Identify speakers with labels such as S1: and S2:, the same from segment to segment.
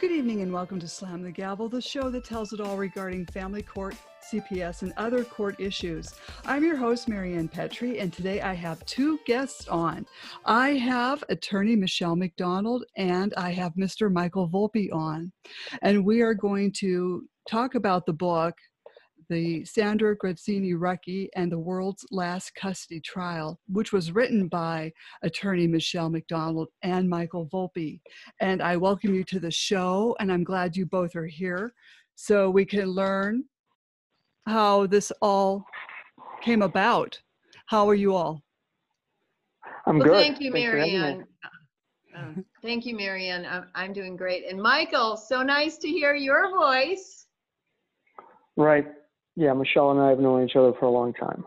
S1: Good evening and welcome to Slam the Gavel, the show that tells it all regarding family court, CPS, and other court issues. I'm your host, Marianne Petrie, and today I have two guests on. I have attorney Michelle MacDonald and I have Mr. Michael Volpe on. And we are going to talk about the book the Sandra Grazzini Rucki and the World's Last Custody Trial, which was written by attorney Michelle MacDonald and Michael Volpe. And I welcome you to the show, and I'm glad you both are here so we can learn how this all came about. How are you all?
S2: I'm
S3: well,
S2: good.
S3: Thank you, Marianne. Uh, thank you, Marianne. I'm, I'm doing great. And Michael, so nice to hear your voice.
S2: Right. Yeah, Michelle and I have known each other for a long time.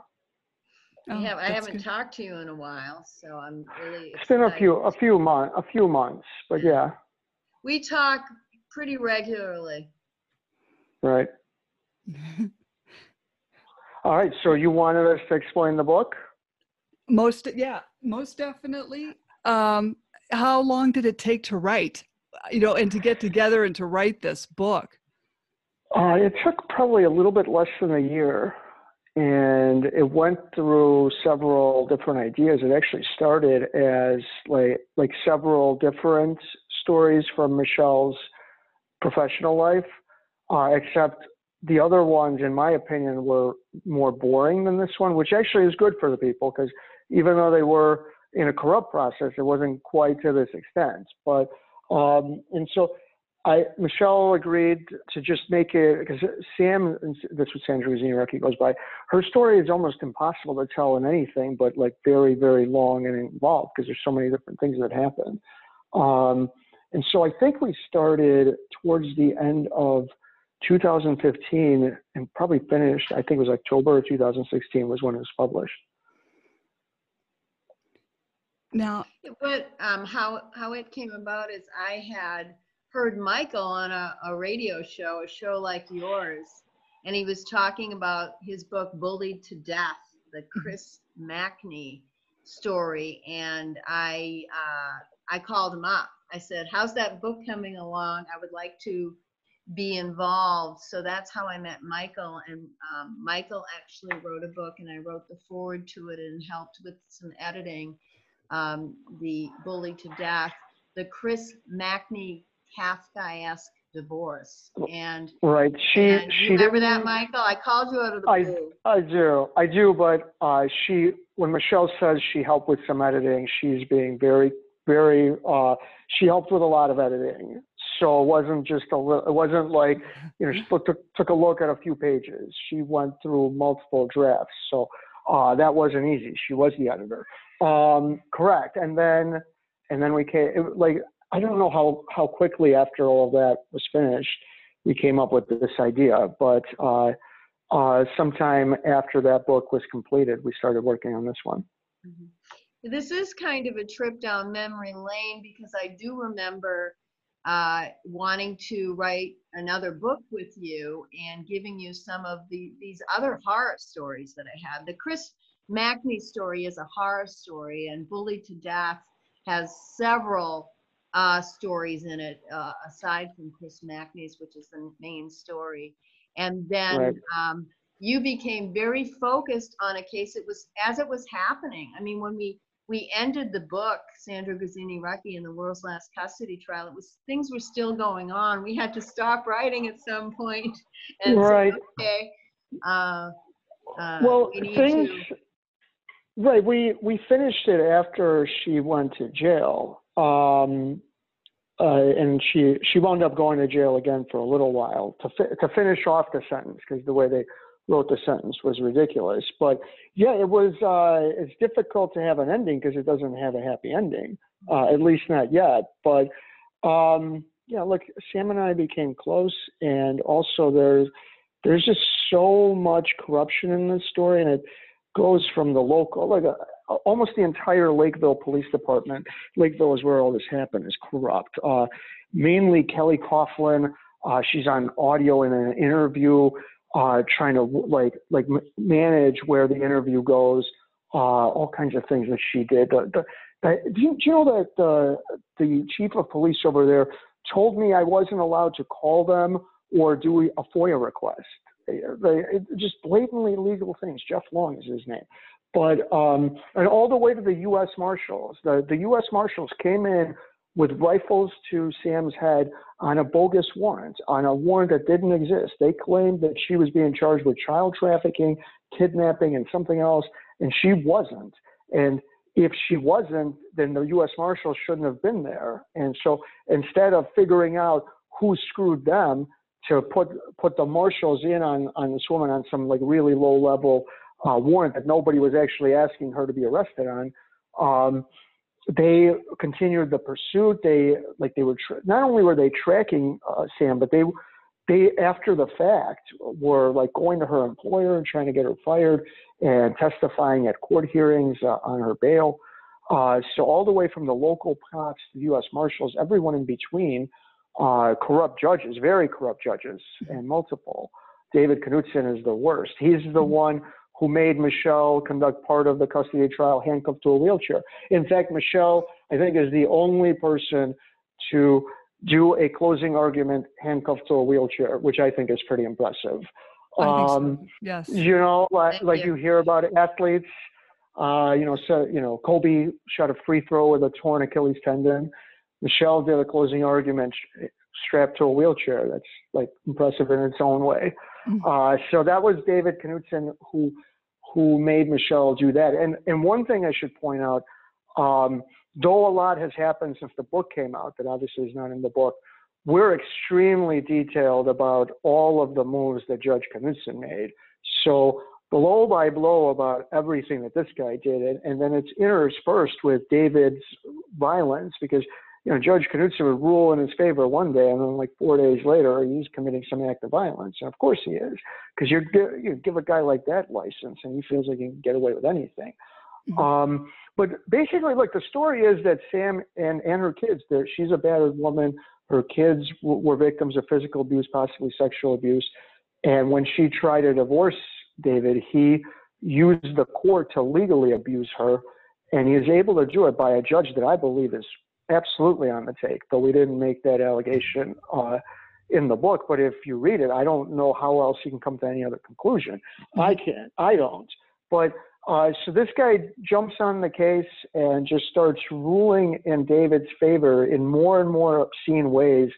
S3: I,
S1: Oh,
S3: have, I haven't
S1: good.
S3: taled to you in a while, so I'm really
S2: It's been a few a few months, a few months, but yeah,
S3: We talk pretty regularly.
S2: right. All right. So you wanted us to explain the book?
S1: most, yeah, most definitely. Um, how long did it take to write? You know, and to get together and to write this book?
S2: Uh, it took probably a little bit less than a year, and it went through several different ideas. It actually started as like like several different stories from Michelle's professional life, uh, except the other ones, in my opinion, were more boring than this one, which actually is good for the people because even though they were in a corrupt process, it wasn't quite to this extent. But um, and so I Michelle agreed to just make it because Sam, and that's what Sandra Grazzini goes by. Her story is almost impossible to tell in anything, but like very, very long and involved because there's so many different things that happen. Um, and so I think we started towards the end of 2015 and probably finished. I think it was October of 2016 was when it was published.
S1: Now,
S3: But um, how, how it came about is I had heard Michael on a, a radio show, a show like yours, and he was talking about his book Bullied to Death, the Chris Mackney story, and I uh, I called him up. I said, "How's that book coming along? I would like to be involved." So that's how I met Michael, and um, Michael actually wrote a book, and I wrote the foreword to it and helped with some editing. Um, the Bullied to Death, the Chris Mackney Kafkaesque divorce, and
S2: Right. She
S3: and
S2: she
S3: remember that, Michael? I called you out of the
S2: I-
S3: blue.
S2: I do, I do, but uh, she, when Michelle says she helped with some editing, she's being very, very. Uh, she helped with a lot of editing, so it wasn't just a. li- It wasn't like you know she took took a look at a few pages. She went through multiple drafts, so uh, that wasn't easy. She was the editor, um, correct, and then and then we came it, like I don't know how how quickly after all that was finished we came up with this idea, but. Uh, uh, sometime after that book was completed, we started working on this one.
S3: Mhm. This is kind of a trip down memory lane because I do remember uh, wanting to write another book with you and giving you some of the these other horror stories that I had. The Chris Mackney story is a horror story, and Bully to Death has several uh, stories in it uh, aside from Chris Mackney's, which is the main story. And then
S2: Right.
S3: um, you became very focused on a case. It was as it was happening. I mean, when we we ended the book, Sandra Grazzini Rucki and the World's Last Custody Trial, it was things were still going on. We had to stop writing at some point and
S2: Right.
S3: say, okay, uh, uh,
S2: well,
S3: we
S2: things.
S3: to.
S2: Right, we we finished it after she went to jail, um, uh, and she she wound up going to jail again for a little while to fi- to finish off the sentence because the way they wrote the sentence was ridiculous. But yeah, it was uh, it's difficult to have an ending because it doesn't have a happy ending, uh, at least not yet. But um, yeah, look, Sam and I became close, and also there's there's just so much corruption in this story, and it goes from the local, like a, almost the entire Lakeville Police Department. Lakeville is where all this happened. Is corrupt. Uh, mainly Kelly Coughlin. Uh, she's on audio in an interview, uh, trying to like like manage where the interview goes. Uh, all kinds of things that she did. The, the, the, do, you, do you know that the the chief of police over there told me I wasn't allowed to call them or do a FOIA request. They, they, just blatantly illegal things. Jeff Long is his name. But um, and all the way to the U.S. Marshals. The the U.S. Marshals came in with rifles to Sam's head on a bogus warrant, on a warrant that didn't exist. They claimed that she was being charged with child trafficking, kidnapping, and something else, and she wasn't. And if she wasn't, then the U.S. Marshals shouldn't have been there. And so instead of figuring out who screwed them to put put the marshals in on on this woman on some like really low level uh, warrant that nobody was actually asking her to be arrested on, um, they continued the pursuit. They like they were tra- not only were they tracking uh, Sam, but they they after the fact were like going to her employer and trying to get her fired and testifying at court hearings uh, on her bail. Uh, so all the way from the local cops to the U.S. Marshals, everyone in between, uh, corrupt judges, very corrupt judges, and multiple. David Knutson is the worst. He's the mm-hmm. one who made Michelle conduct part of the custody trial handcuffed to a wheelchair. In fact, Michelle, I think, is the only person to do a closing argument handcuffed to a wheelchair, which I think is pretty impressive.
S1: Um, so. Yes.
S2: You know, like, like you. you hear about athletes. Uh, you know, so you know, Kobe shot a free throw with a torn Achilles tendon. Michelle did a closing argument strapped to a wheelchair. That's like impressive in its own way. Mm-hmm. Uh, so that was David Knutson who who made Michelle do that. And and one thing I should point out, um, though a lot has happened since the book came out, that obviously is not in the book, we're extremely detailed about all of the moves that Judge Knutson made. So blow by blow about everything that this guy did, and, and then it's interspersed with David's violence because you know, Judge Knutson would rule in his favor one day, and then like four days later, he's committing some act of violence. And of course he is, because you you give a guy like that license, and he feels like he can get away with anything. Mm-hmm. Um, but basically, look, the story is that Sam and and her kids, she's a battered woman. Her kids w- were victims of physical abuse, possibly sexual abuse. And when she tried to divorce David, he used the court to legally abuse her, and he is able to do it by a judge that I believe is absolutely on the take, though we didn't make that allegation uh, in the book. But if you read it, I don't know how else you can come to any other conclusion. I mm-hmm. can't. I don't. But uh, so this guy jumps on the case and just starts ruling in David's favor in more and more obscene ways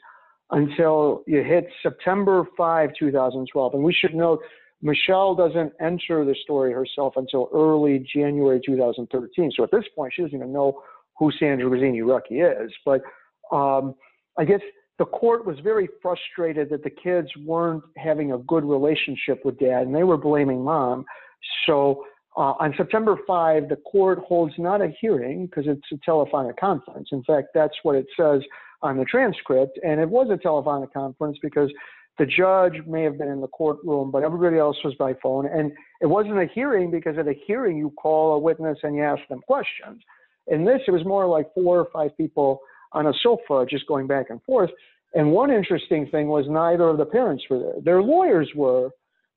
S2: until you hit September 5, 2012. And we should note Michelle doesn't enter the story herself until early January 2013. So at this point, she doesn't even know who Sandra Grazzini-Rucki is. But um, I guess the court was very frustrated that the kids weren't having a good relationship with dad, and they were blaming mom. So uh, on September 5, the court holds not a hearing because it's a telephonic conference. In fact, that's what it says on the transcript. And it was a telephonic conference because the judge may have been in the courtroom, but everybody else was by phone. And it wasn't a hearing because at a hearing, you call a witness and you ask them questions. In this, it was more like four or five people on a sofa just going back and forth. And one interesting thing was neither of the parents were there. Their lawyers were,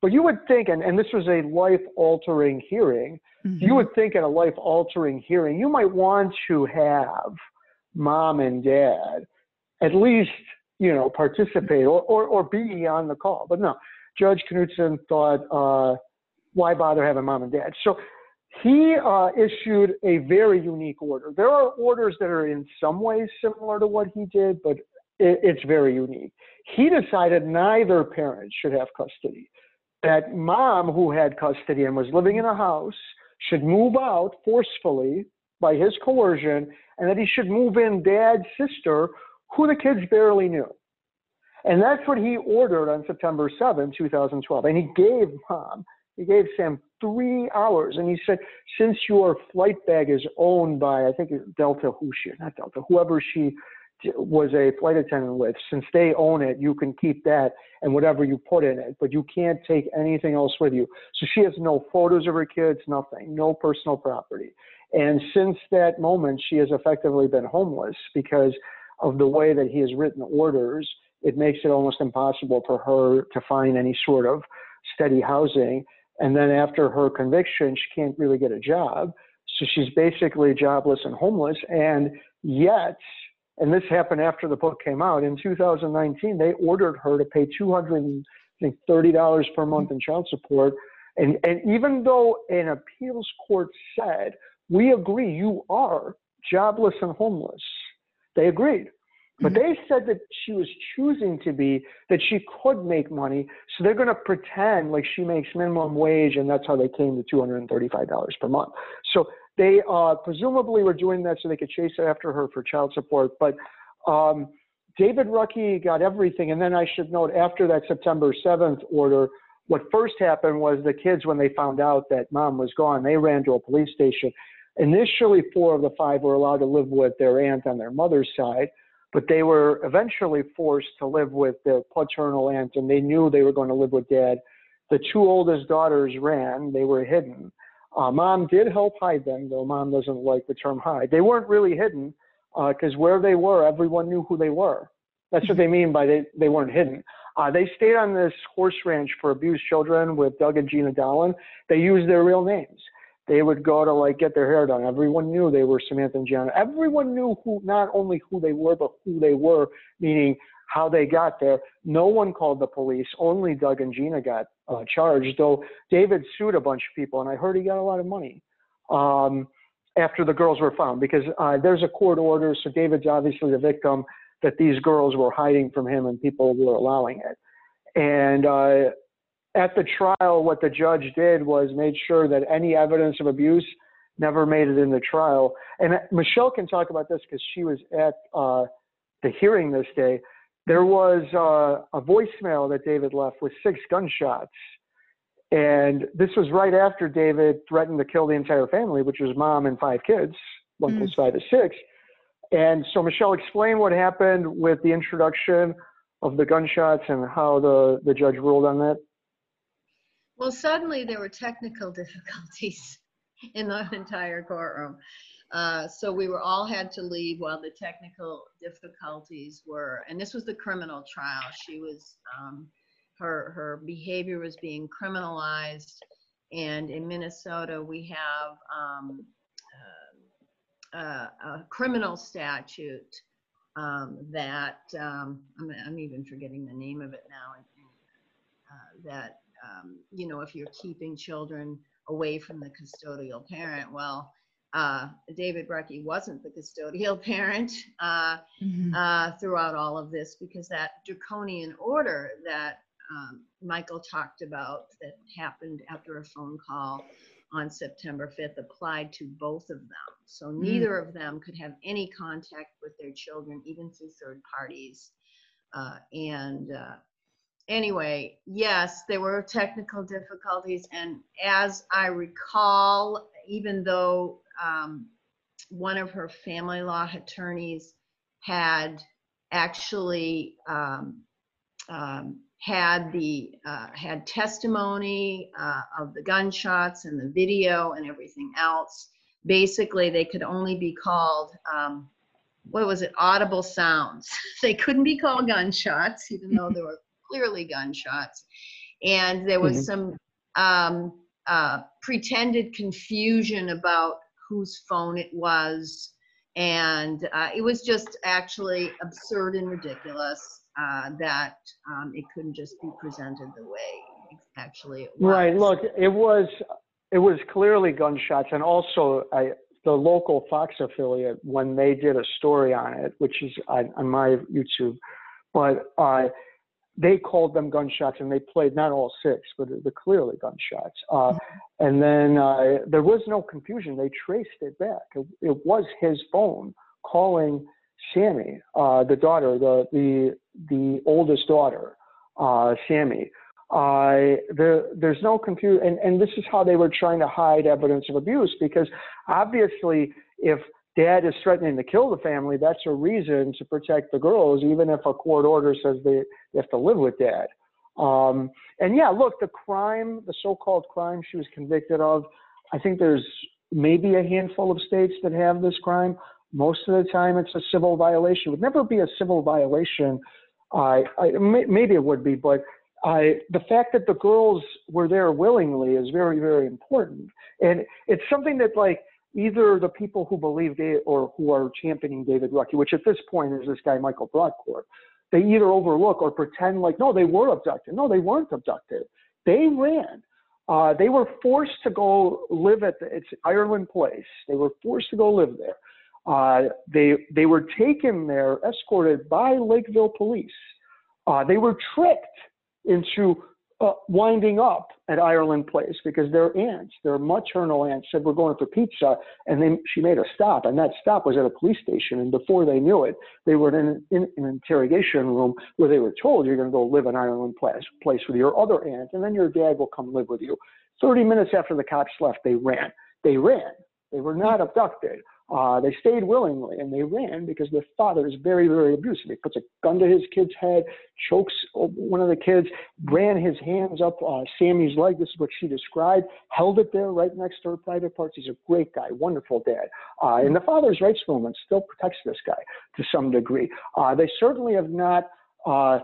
S2: but you would think, and, and this was a life altering hearing, mm-hmm. you would think at a life altering hearing, you might want to have mom and dad at least, you know, participate or, or, or be on the call. But no, Judge Knutson thought, uh, why bother having mom and dad? So he uh, issued a very unique order. There are orders that are in some ways similar to what he did, but it, it's very unique. He decided neither parent should have custody. That mom who had custody and was living in a house should move out forcefully by his coercion, and that he should move in dad's sister, who the kids barely knew. And that's what he ordered on September 7, 2012. And he gave mom, he gave Sam three hours. And he said, since your flight bag is owned by, I think Delta, who she, not Delta, whoever she was a flight attendant with, since they own it, you can keep that and whatever you put in it, but you can't take anything else with you. So she has no photos of her kids, nothing, no personal property. And since that moment, she has effectively been homeless because of the way that he has written orders. It makes it almost impossible for her to find any sort of steady housing. And then after her conviction, she can't really get a job. So she's basically jobless and homeless. And yet, and this happened after the book came out. In 2019, they ordered her to pay 230 dollars per month in child support. And, and even though an appeals court said, we agree you are jobless and homeless, they agreed. But mm-hmm. they said that she was choosing to be, that she could make money. So they're going to pretend like she makes minimum wage, and that's how they came to $235 per month. So they uh, presumably were doing that so they could chase after her for child support. But um, David Rucki got everything. And then I should note, after that September 7th order, what first happened was the kids, when they found out that mom was gone, they ran to a police station. Initially, four of the five were allowed to live with their aunt on their mother's side, but they were eventually forced to live with their paternal aunt, and they knew they were going to live with dad. The two oldest daughters ran, they were hidden. Uh, mom did help hide them, though mom doesn't like the term hide. They weren't really hidden because uh, where they were, everyone knew who they were. That's what they mean by they, they weren't hidden. Uh, they stayed on this horse ranch for abused children with Doug and Gina Dahlen. They used their real names. They would go to like get their hair done. Everyone knew they were Samantha and Gianna. Everyone knew who not only who they were, but who they were, meaning how they got there. No one called the police. Only Doug and Gina got uh, charged, though David sued a bunch of people, and I heard he got a lot of money um, after the girls were found because uh, there's a court order. So David's obviously the victim that these girls were hiding from him, and people were allowing it. And uh, at the trial, what the judge did was made sure that any evidence of abuse never made it in the trial. And Michelle can talk about this because she was at uh, the hearing this day there was uh, a voicemail that David left with six gunshots. And this was right after David threatened to kill the entire family, which was mom and five kids, one mm. plus five is six. And so Michelle explained what happened with the introduction of the gunshots and how the, the judge ruled on that.
S3: Well, suddenly there were technical difficulties in the entire courtroom. Uh, so we were all had to leave while the technical difficulties were, and this was the criminal trial. She was, um, her her behavior was being criminalized, and in Minnesota we have um, uh, a criminal statute um, that um, I'm, I'm, even forgetting the name of it now. Uh, that um, you know, if you're keeping children away from the custodial parent, well uh, David Rucki wasn't the custodial parent uh, mm-hmm. uh, throughout all of this because that draconian order that um, Michael talked about that happened after a phone call on September 5th applied to both of them. So mm. neither mm. of them could have any contact with their children, even through third parties. Uh, and uh, anyway, yes, there were technical difficulties. And as I recall, even though um, one of her family law attorneys had actually um, um, had the uh, had testimony uh, of the gunshots and the video and everything else. Basically, they could only be called um, what was it? Audible sounds. they couldn't be called gunshots, even though there were clearly gunshots. And there was mm-hmm. some um, uh, pretended confusion about whose phone it was. And uh, it was just actually absurd and ridiculous uh, that um, it couldn't just be presented the way actually it was.
S2: Right. Look, it was it was clearly gunshots, and also I, the local Fox affiliate when they did a story on it, which is on, on my YouTube, but uh, they called them gunshots and they played not all six, but the clearly gunshots. Uh, mm-hmm. and then uh, there was no confusion. They traced it back. It, it was his phone calling Sammy, uh, the daughter, the the the oldest daughter, uh, Sammy. Uh, there, there's no confusion, and, and this is how they were trying to hide evidence of abuse because obviously, if dad is threatening to kill the family, that's a reason to protect the girls, even if a court order says they, they have to live with dad. Um, and yeah, look, the crime, the so-called crime she was convicted of, I think there's maybe a handful of states that have this crime. Most of the time, it's a civil violation. It would never be a civil violation. I, I maybe it would be, but I, the fact that the girls were there willingly is very, very important. And it's something that like either the people who believe they or who are championing David Rucki, which at this point is this guy Michael Brodkorb, they either overlook or pretend like no, they were abducted. No, they weren't abducted. They ran. Uh, they were forced to go live at the, it's Ireland Place. They were forced to go live there. Uh, they they were taken there, escorted by Lakeville police. Uh, they were tricked into uh, winding up at Ireland Place because their aunts, their maternal aunt, said we're going for pizza, and then she made a stop, and that stop was at a police station. And before they knew it, they were in, in, in an interrogation room where they were told you're going to go live in Ireland Place, place with your other aunt, and then your dad will come live with you. 30 minutes after the cops left, they ran. They ran. They were not abducted. Uh, they stayed willingly and they ran because their father is very, very abusive. He puts a gun to his kid's head, chokes one of the kids, ran his hands up uh, Sammy's leg. This is what she described. Held it there right next to her private parts. He's a great guy, wonderful dad. Uh, and the father's rights movement still protects this guy to some degree. Uh, they certainly have not uh,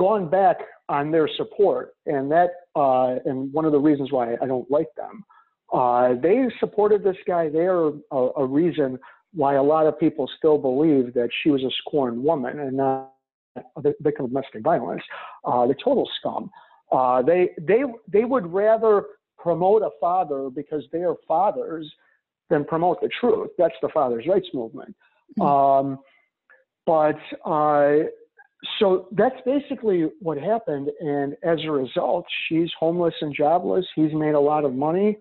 S2: gone back on their support, and that uh, and one of the reasons why I don't like them. Uh, they supported this guy. They are a, a, reason why a lot of people still believe that she was a scorned woman and not a victim of domestic violence. Uh, the total scum. Uh, they they they would rather promote a father because they are fathers than promote the truth. That's the fathers' rights movement. Mm-hmm. Um, but uh, so that's basically what happened. And as a result, she's homeless and jobless. He's made a lot of money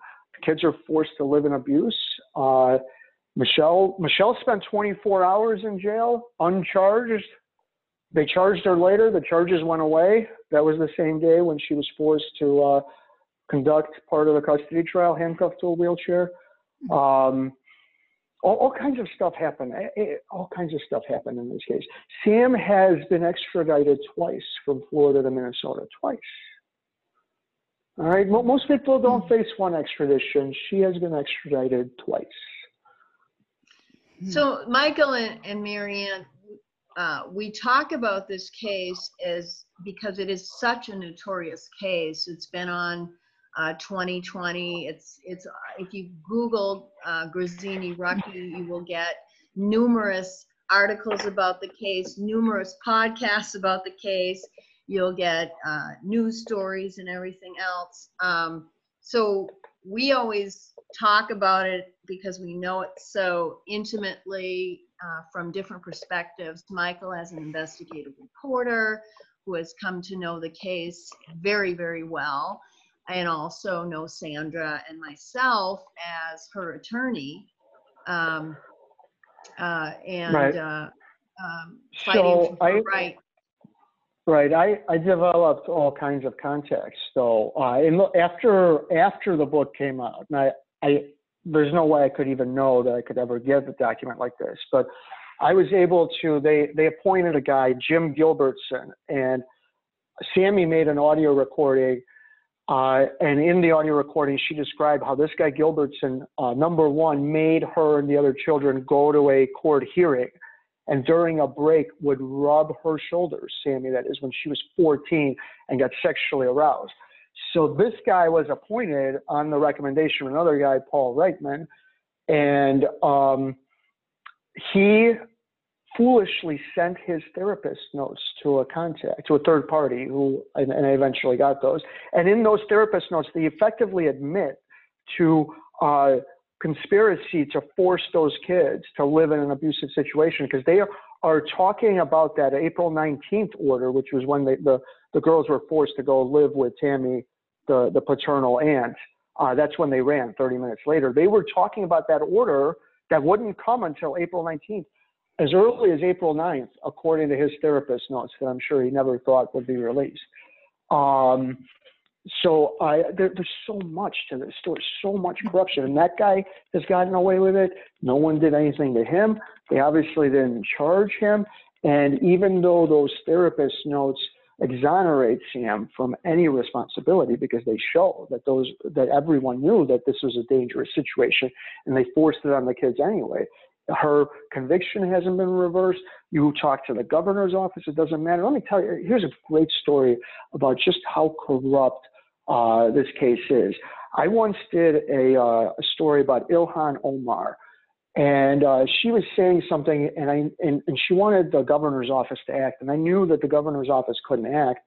S2: kids are forced to live in abuse. Uh, Michelle Michelle spent 24 hours in jail uncharged. They charged her later. The charges went away. That was the same day when she was forced to uh, conduct part of the custody trial, handcuffed to a wheelchair. Um, all, all, kinds of stuff happened. Eh, eh, all kinds of stuff happened in this case. Sam has been extradited twice from Florida to Minnesota, twice. All right. Most people don't face one extradition. She has been extradited twice.
S3: Hmm. So, Michael and, and Marianne, uh, we talk about this case as because it is such a notorious case. It's been on uh, 2020. It's it's if you Google uh, Grazzini Rucki, you will get numerous articles about the case, numerous podcasts about the case you'll get uh, news stories and everything else. Um, so we always talk about it because we know it so intimately uh, from different perspectives. Michael, as an investigative reporter who has come to know the case very, very well, and also know Sandra and myself as her attorney. Um, uh, and right. Uh, um, fighting so for I, right
S2: Right. I, I developed all kinds of contacts. So uh, after after the book came out, and I, I there's no way I could even know that I could ever get a document like this, but I was able to. They they appointed a guy, Jim Gilbertson, and Sammy made an audio recording. Uh, and in the audio recording, she described how this guy Gilbertson, uh, number one, made her and the other children go to a court hearing and during a break would rub her shoulders, Sammy, that is when she was 14 and got sexually aroused. So this guy was appointed on the recommendation of another guy, Paul Reitman, and um, he foolishly sent his therapist notes to a contact, to a third party who, and, and I eventually got those. And in those therapist notes, they effectively admit to uh, conspiracy to force those kids to live in an abusive situation because they are, talking about that April 19th order, which was when they, the, the girls were forced to go live with Tammy, the, the paternal aunt. Uh, that's when they ran 30 minutes later. They were talking about that order that wouldn't come until April 19th, as early as April 9th, according to his therapist notes that I'm sure he never thought would be released. Um, so I, there, there's so much to this story, so much corruption, and that guy has gotten away with it. No one did anything to him. They obviously didn't charge him, and even though those therapist notes exonerate Sam from any responsibility because they show that those that everyone knew that this was a dangerous situation, and they forced it on the kids anyway. Her conviction hasn't been reversed. You talk to the governor's office, it doesn't matter. Let me tell you, here's a great story about just how corrupt uh, this case is. I once did a, uh, a story about Ilhan Omar, and uh, she was saying something, and I and, and she wanted the governor's office to act, and I knew that the governor's office couldn't act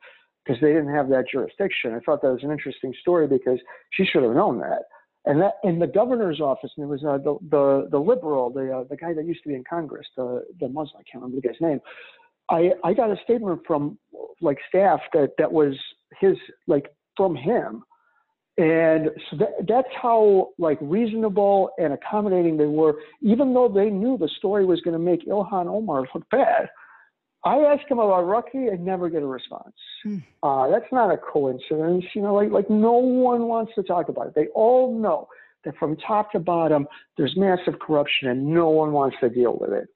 S2: because they didn't have that jurisdiction. I thought that was an interesting story because she should have known that. And that in the governor's office, and it was uh, the the the liberal, the uh, the guy that used to be in Congress, the the Muslim, I can't remember the guy's name. I I got a statement from like staff that that was his like from him. And so that, that's how like reasonable and accommodating they were. Even though they knew the story was going to make ilhan omar look bad i asked him about Rucki and never get a response. Mm. uh, that's not a coincidence you know like, like no one wants to talk about it. They all know that from top to bottom there's massive corruption and no one wants to deal with it.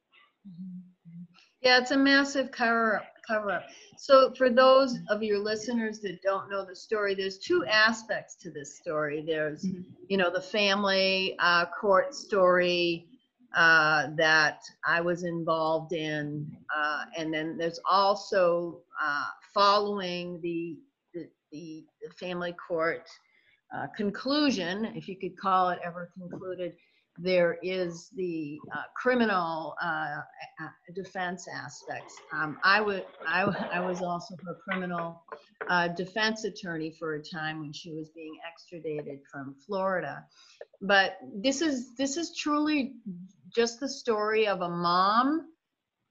S3: Yeah it's a massive cover cover up so for those of your listeners that don't know the story, there's two aspects to this story. There's, mm-hmm. you know, the family uh, court story uh, that I was involved in, uh, and then there's also uh, following the, the, the family court uh, conclusion, if you could call it ever concluded, there is the uh, criminal uh, defense aspects. Um, I, would, I, I was also her criminal uh, defense attorney for a time when she was being extradited from Florida. But this is this is truly just the story of a mom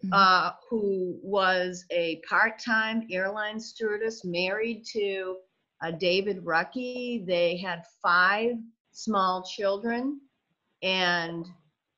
S3: mm-hmm. uh, who was a part-time airline stewardess married to uh, David Rucki. They had five small children and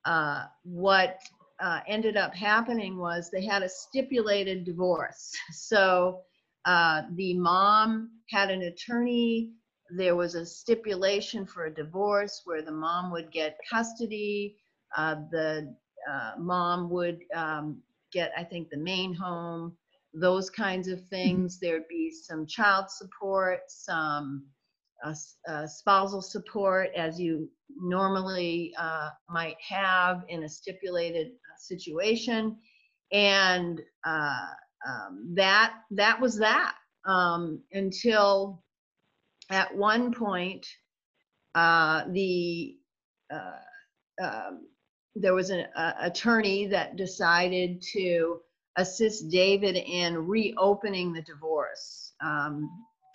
S3: uh, what uh, ended up happening was they had a stipulated divorce. So uh, the mom had an attorney. There was a stipulation for a divorce where the mom would get custody. Uh, the uh, mom would um, get, I think, the main home, those kinds of things. There'd be some child support, some spousal support as you normally uh, might have in a stipulated uh, situation. And uh, um, that that was that um, until at one point uh, the um, there was an attorney that decided to assist David in reopening the divorce um,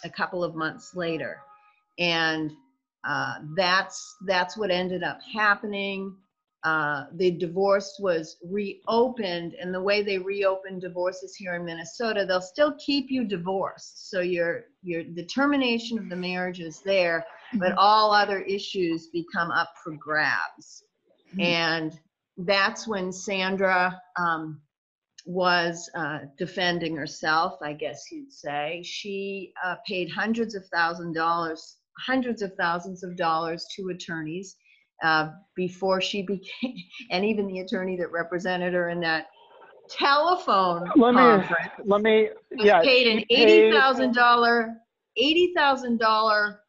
S3: a couple of months later and uh, that's that's what ended up happening. Uh, the divorce was reopened, and the way they reopen divorces here in Minnesota, they'll still keep you divorced. So your your the termination of the marriage is there, but mm-hmm. all other issues become up for grabs. Mm-hmm. And that's when Sandra um, was uh, defending herself, I guess you'd say. She uh, paid hundreds of thousand dollars hundreds of thousands of dollars to attorneys uh, before she became, and even the attorney that represented her in that telephone
S2: let
S3: conference.
S2: me let me yeah
S3: paid an eighty thousand dollar eighty thousand dollar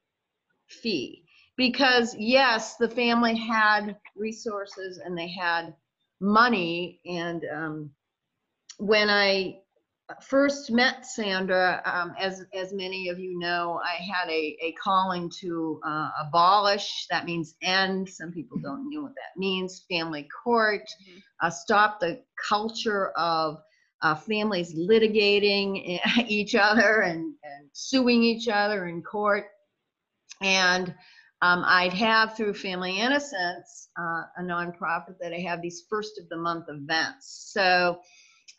S3: fee. Because yes the family had resources and they had money and um, when i first met Sandra, um, as as many of you know, I had a, a calling to uh, abolish. That means end. Some people don't know what that means. Family court, mm-hmm. uh, stop the culture of uh, families litigating each other and, and suing each other in court. And um, I'd have through Family Innocence, uh, a nonprofit, that I have these first of the month events. So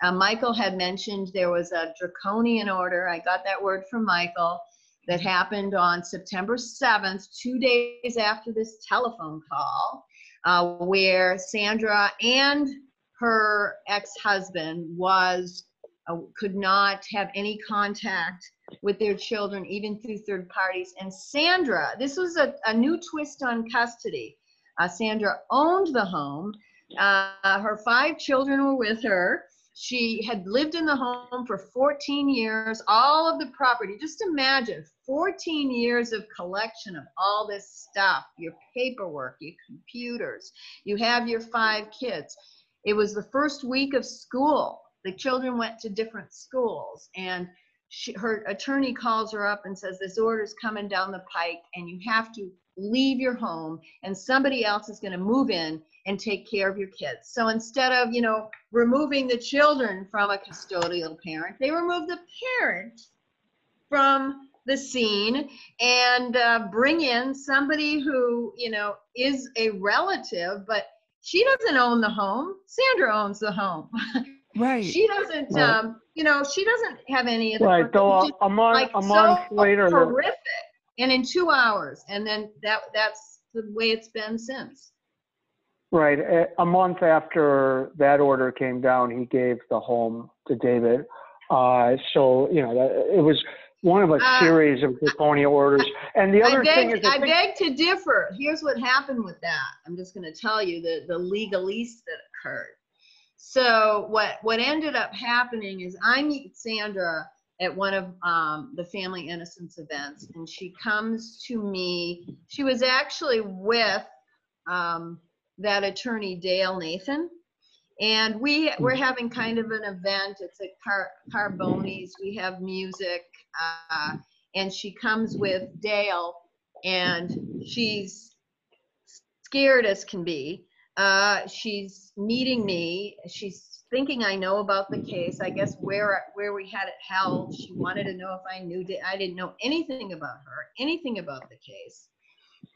S3: uh, Michael had mentioned there was a draconian order. I got that word from Michael that happened on September 7th, two days after this telephone call, uh, where Sandra and her ex-husband was uh, could not have any contact with their children, even through third parties. And Sandra, this was a, a new twist on custody. Uh, Sandra owned the home. Uh, her five children were with her. She had lived in the home for 14 years, all of the property. Just imagine 14 years of collection of all this stuff your paperwork, your computers. You have your five kids. It was the first week of school. The children went to different schools, and she, her attorney calls her up and says, This order's coming down the pike, and you have to leave your home and somebody else is going to move in and take care of your kids. So instead of, you know, removing the children from a custodial parent, they remove the parent from the scene and uh, bring in somebody who, you know, is a relative, but she doesn't own the home. Sandra owns the home.
S1: Right.
S3: she doesn't,
S2: Right.
S3: um, you know, she doesn't have any of the
S2: Right, though
S3: which
S2: a month,
S3: like
S2: a month
S3: so
S2: later, the-
S3: horrific. And in two hours, and then that that's the way it's been since.
S2: right, a, a month after that order came down, he gave the home to David. Uh, so, you know, that, it was one of a
S3: Uh,
S2: series of draconian orders. And the
S3: I
S2: other thing
S3: beg,
S2: is, I
S3: I
S2: think-
S3: beg to differ. Here's what happened with that. I'm just going to tell you the the legalese that occurred. So what what ended up happening is I meet Sandra at one of um, the Family Innocence events, and she comes to me. She was actually with um, that attorney Dale Nathan, and we we're having kind of an event. It's at Car- Carboni's. We have music, uh, and she comes with Dale, and she's scared as can be. Uh, she's meeting me. She's thinking I know about the case. I guess where where we had it held. She wanted to know if I knew. I didn't know anything about her, anything about the case.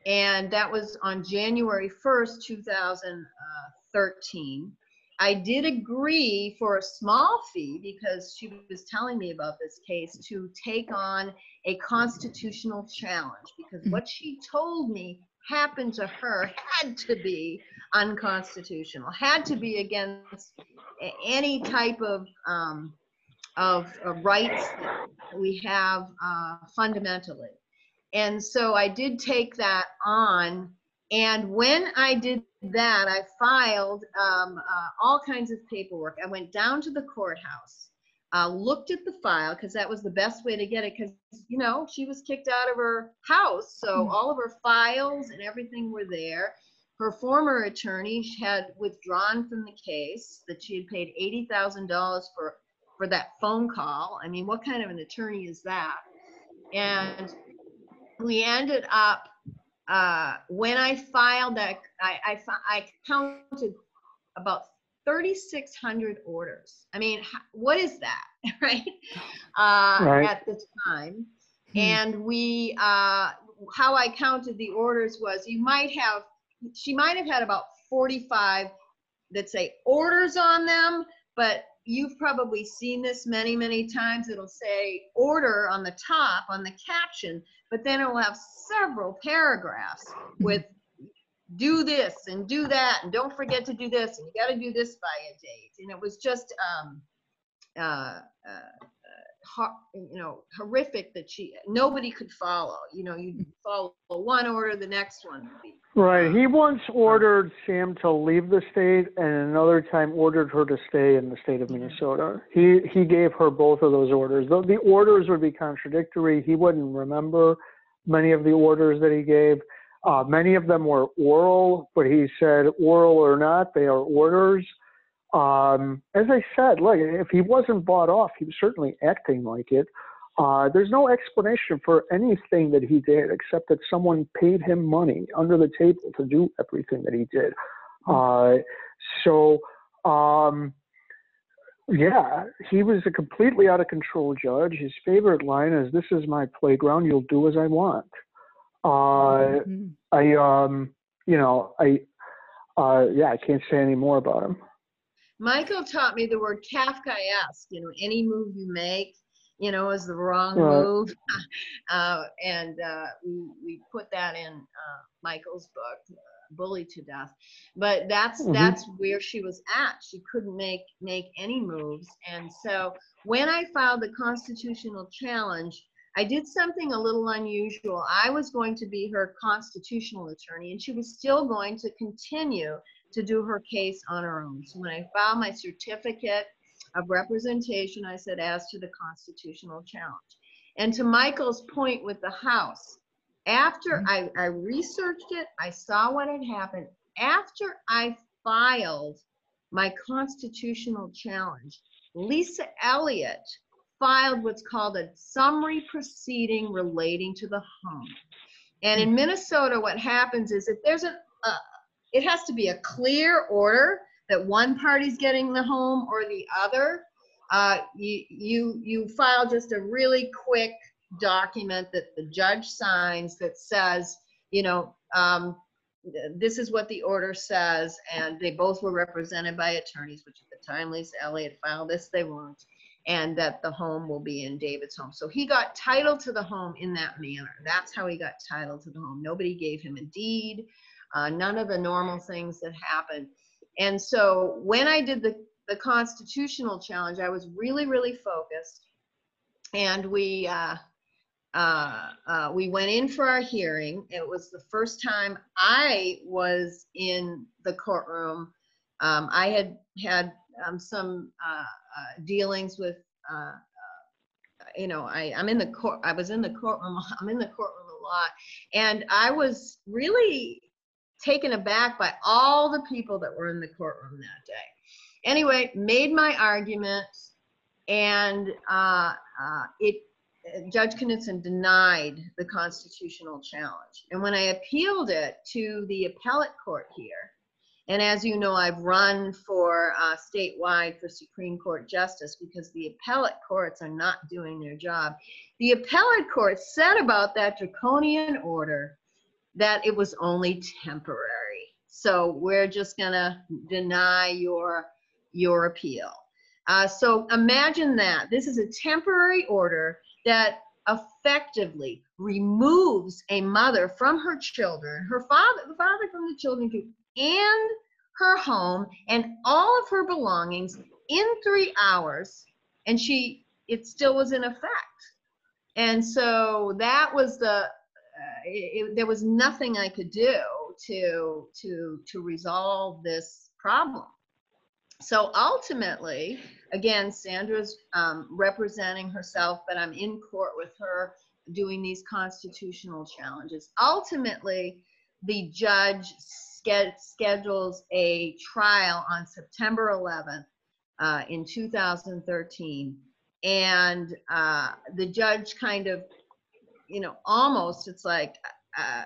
S3: And that was on January 1st, 2013. I did agree for a small fee because she was telling me about this case to take on a constitutional challenge because what she told me happened to her had to be unconstitutional, had to be against any type of um, of, of rights that we have uh, fundamentally. And so I did take that on. And when I did that, I filed um, uh, all kinds of paperwork. I went down to the courthouse, uh, looked at the file because that was the best way to get it. Because you know she was kicked out of her house, so
S1: Mhm.
S3: all of her files and everything were there. Her former attorney had withdrawn from the case; that she had paid eighty thousand dollars for for that phone call. I mean, what kind of an attorney is that? And we ended up uh, when I filed that, I, I, I counted about 3,600 orders. I mean, what is that, right? Uh,
S2: Right.
S3: At the time.
S1: Hmm.
S3: And we, uh, how I counted the orders was you might have, she might have had about 45 that say orders on them, but you've probably seen this many, many times. It'll say order on the top on the caption, but then it will have several paragraphs with do this and do that and don't forget to do this and you got to do this by a date and it was just um uh, uh, you know horrific that she nobody could follow you know you follow one order the next one
S2: Right. He once ordered Sam to leave the state, and another time ordered her to stay in the state of Minnesota. He he gave her both of those orders. Though the orders would be contradictory, he wouldn't remember many of the orders that he gave. Uh, many of them were oral, but he said, oral or not, they are orders. Um, as I said, look, if he wasn't bought off, he was certainly acting like it. Uh, there's no explanation for anything that he did except that someone paid him money under the table to do everything that he did. Uh, so, um, yeah, he was a completely out of control judge. His favorite line is, "This is my playground. You'll do as I want." Uh,
S1: Mhm.
S2: I, um, you know, I, uh, yeah, I can't say any more about him.
S3: Michael taught me the word kafkaesque you know any move you make you know is the wrong
S2: Right.
S3: move. Uh, and uh, we, we put that in uh, michael's book uh, bullied to death. But that's
S2: Mhm.
S3: that's where she was at. She couldn't make make any moves. And so when i filed the constitutional challenge i did something a little unusual. I was going to be her constitutional attorney and she was still going to continue to do her case on her own so when i filed my certificate of representation i said as to the constitutional challenge and to michael's point with the house after mm-hmm. I, I researched it, I saw what had happened. After I filed my constitutional challenge, Lisa Elliott filed what's called a summary proceeding relating to the home. And in mm-hmm. Minnesota, what happens is if there's a, it has to be a clear order that one party's getting the home or the other. Uh, you, you, you file just a really quick document that the judge signs that says, you know, um, this is what the order says, and they both were represented by attorneys, which at the time Lisa Elliott filed this, they weren't, and that the home will be in David's home. So he got title to the home in that manner. That's how he got title to the home. Nobody gave him a deed, uh, none of the normal things that happen. And so when I did the, the constitutional challenge, I was really, really focused. And we, uh, uh, uh, we went in for our hearing. It was the first time I was in the courtroom. Um, I had had um, some uh, uh dealings with, uh, uh, you know, I, I'm in the court. I was in the courtroom. I'm in the courtroom a lot, and I was really taken aback by all the people that were in the courtroom that day. Anyway, made my argument, and uh it Judge Knutson denied the constitutional challenge. And when I appealed it to the appellate court here, and as you know, I've run for uh, statewide for Supreme Court justice because the appellate courts are not doing their job. The appellate court said about that draconian order that it was only temporary. So we're just to deny your your appeal. Uh, so imagine that this is a temporary order that effectively removes a mother from her children, her father, the father from the children, and her home and all of her belongings in three hours, and she it still was in effect. And so that was the it, there was nothing I could do to to to resolve this problem. So ultimately, again, Sandra's um, representing herself, but I'm in court with her doing these constitutional challenges. Ultimately, the judge schedules a trial on September 11th uh, in 2013. And uh, the judge kind of, you know, almost, it's like, uh,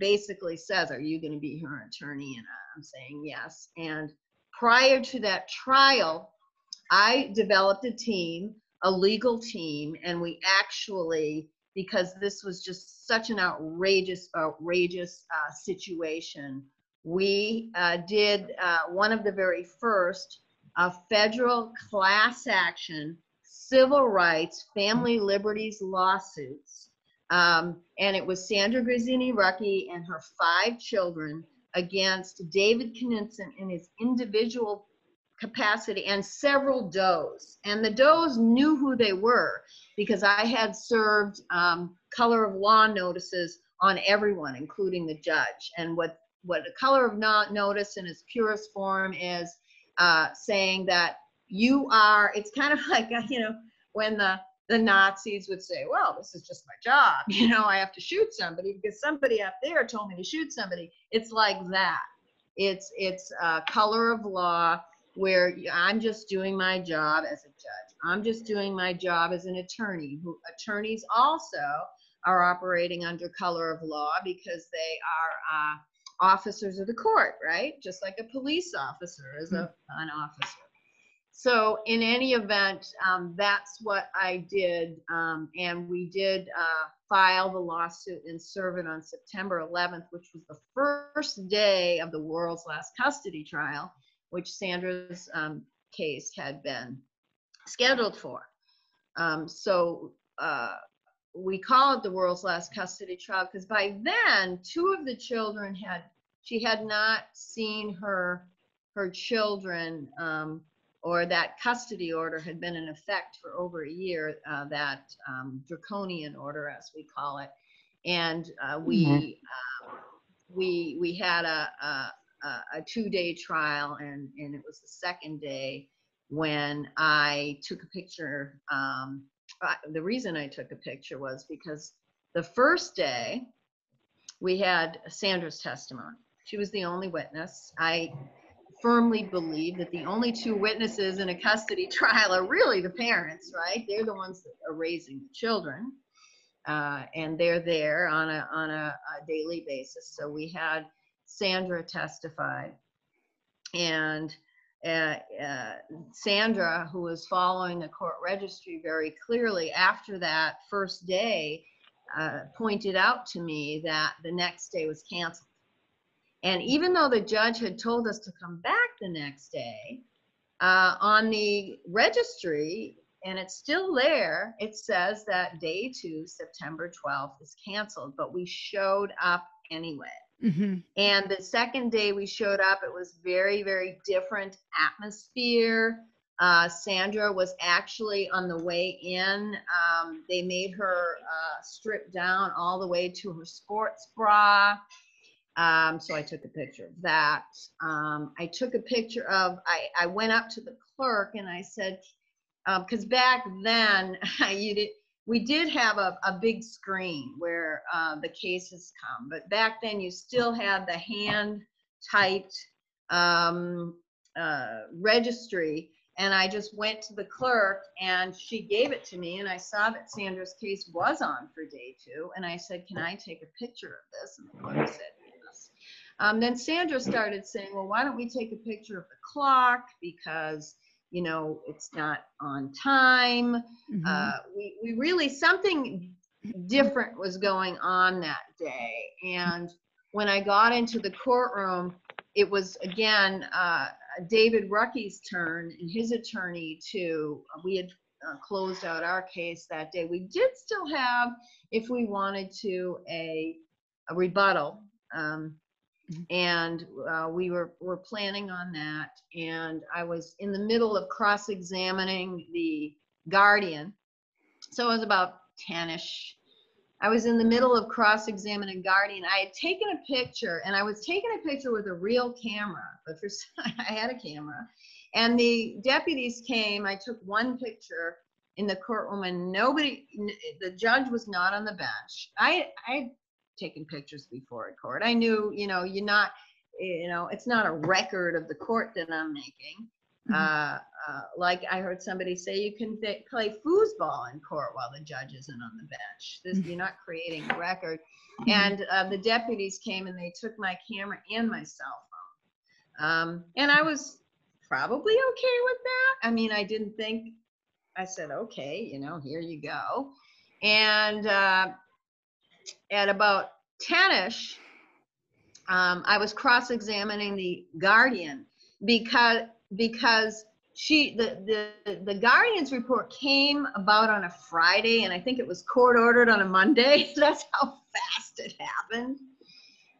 S3: basically says, Are you going to be her attorney? And I'm saying yes. And prior to that trial, I developed a team, a legal team, and we actually, because this was just such an outrageous, outrageous uh, situation, we uh, did uh, one of the very first uh, federal class action civil rights family liberties lawsuits. Um, and it was Sandra Grazzini-Rucki and her five children against David Knutson in his individual capacity and several does. And the does knew who they were because I had served um, color of law notices on everyone, including the judge. And what, what a color of not notice in its purest form is uh, saying that you are, it's kind of like, you know, when the the Nazis would say, well, this is just my job. You know, I have to shoot somebody because somebody up there told me to shoot somebody. It's like that. It's, it's a color of law where I'm just doing my job as a judge. I'm just doing my job as an attorney. Who attorneys also are operating under color of law because they are uh, officers of the court, right? Just like a police officer is a, an officer. So in any event, um, that's what I did, um, and we did uh, file the lawsuit and serve it on September 11th, which was the first day of the world's last custody trial which Sandra's um, case had been scheduled for. Um, so uh, we call it the world's last custody trial because by then two of the children had she had not seen her her children um, or that custody order had been in effect for over a year uh, that um, draconian order as we call it and uh, we mm-hmm. we we had a, a, a, two-day trial, and and it was the second day when I took a picture. Um, the reason I took a picture was because the first day we had Sandra's testimony. She was the only witness. I firmly believe that the only two witnesses in a custody trial are really the parents, right? They're the ones that are raising the children. uh, and they're there on a on a, a daily basis. So we had Sandra testify, and uh, uh, Sandra, who was following the court registry very clearly after that first day, uh, pointed out to me that the next day was canceled. And even though the judge had told us to come back the next day, uh, on the registry, and it's still there, it says that day two, September 12th, is canceled, but we showed up anyway.
S1: Mm-hmm.
S3: And the second day we showed up, it was very, very different atmosphere. Uh, Sandra was actually on the way in. Um, they made her uh, strip down all the way to her sports bra. Um, so I took a picture of that. Um, I took a picture of, I, I went up to the clerk and I said, because um, back then you did, we did have a, a big screen where uh, the cases come, but back then you still had the hand typed um, uh, registry. And I just went to the clerk and she gave it to me. And I saw that Sandra's case was on for day two. And I said, Can I take a picture of this? And the clerk said. Um, then Sandra started saying, Well, why don't we take a picture of the clock? Because you know, it's not on time.
S1: Mhm.
S3: Uh, we, we really, something different was going on that day. And when I got into the courtroom, it was again uh, David Rucki's turn and his attorney to, we had uh, closed out our case that day. We did still have, if we wanted to, a, a rebuttal. Um,
S1: Mhm.
S3: and uh, we were were planning on that. And I was in the middle of cross-examining the guardian, so it was about ten-ish. I was in the middle of cross-examining guardian. I had taken a picture, and I was taking a picture with a real camera, but for I had a camera. And the deputies came. I took one picture in the courtroom, and nobody. The judge was not on the bench. I I taken pictures before a court. I knew, you know, you're not, you know, it's not a record of the court that I'm making.
S1: Mhm.
S3: Uh, uh, like I heard somebody say, you can th- play foosball in court while the judge isn't on the bench. This, you're not creating a record. And uh, the deputies came and they took my camera and my cell phone. Um, and I was probably okay with that. I mean, I didn't think, I said, okay, you know, here you go. And uh, at about 10ish, um, I was cross-examining the guardian because because she the, the the guardian's report came about on a Friday and I think it was court ordered on a Monday. That's how fast it happened.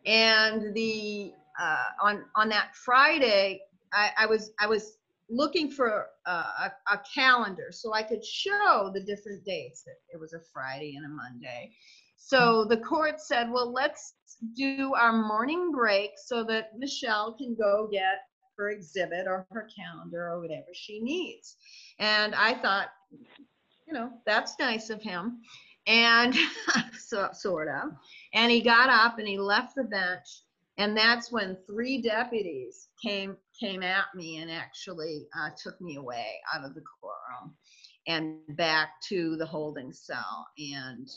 S3: And the uh, on on that Friday, I, I was I was looking for a, a, a calendar so I could show the different dates. That it was a Friday and a Monday. So the court said, well, let's do our morning break so that Michelle can go get her exhibit or her calendar or whatever she needs. And I thought, you know, that's nice of him. And so, sort of. And he got up and he left the bench. And that's when three deputies came came at me and actually uh, took me away out of the courtroom and back to the holding cell. And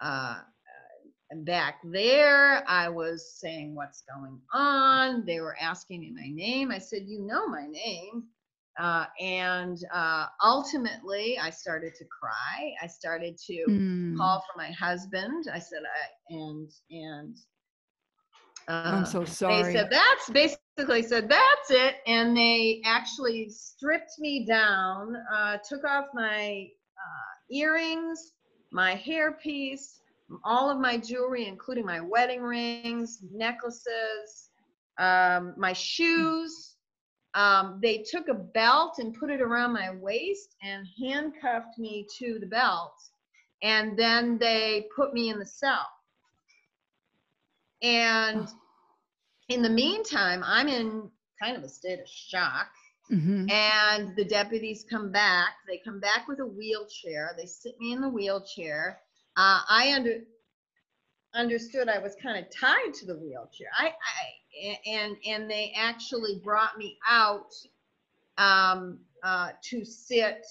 S3: uh, back there, I was saying, What's going on? They were asking me my name. I said, You know my name. Uh, and uh, ultimately, I started to cry. I started to
S1: Mm.
S3: call for my husband. I said, I, and, and, uh,
S1: I'm so sorry.
S3: they said that's basically said that's it, and they actually stripped me down, uh, took off my uh, earrings, my hairpiece, all of my jewelry, including my wedding rings, necklaces, um, my shoes. Um, they took a belt and put it around my waist and handcuffed me to the belt, and then they put me in the cell. And in the meantime, I'm in kind of a state of shock.
S1: Mhm.
S3: And the deputies come back. They come back with a wheelchair. They sit me in the wheelchair. Uh, I under understood I was kind of tied to the wheelchair. I, I and and they actually brought me out um, uh, to sit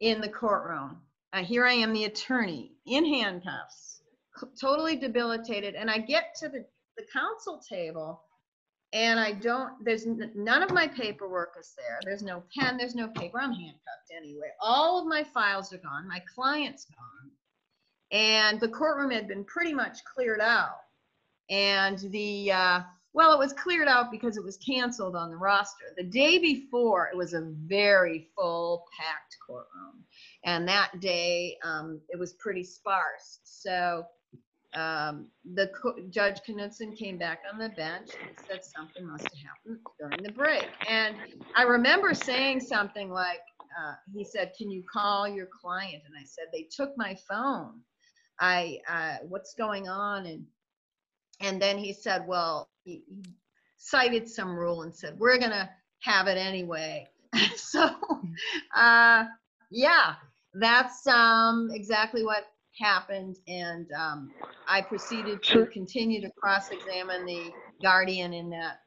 S3: in the courtroom. uh, here I am, the attorney, in handcuffs, totally debilitated, and I get to the, the counsel table, and I don't, there's none of my paperwork is there. There's no pen, there's no paper. I'm handcuffed anyway. All of my files are gone. My client's gone. And the courtroom had been pretty much cleared out. And the, uh, well, it was cleared out because it was canceled on the roster. The day before, it was a very full, packed courtroom. And that day, um, it was pretty sparse. So um, the Judge Knutson came back on the bench and said something must have happened during the break. And I remember saying something like, uh, he said, "Can you call your client?" And I said, "They took my phone. I, uh, what's going on?" And and then he said, "Well, he, he cited some rule and said we're gonna have it anyway." so, uh, yeah, that's um, exactly what happened, and um, I proceeded to continue to cross-examine the guardian in that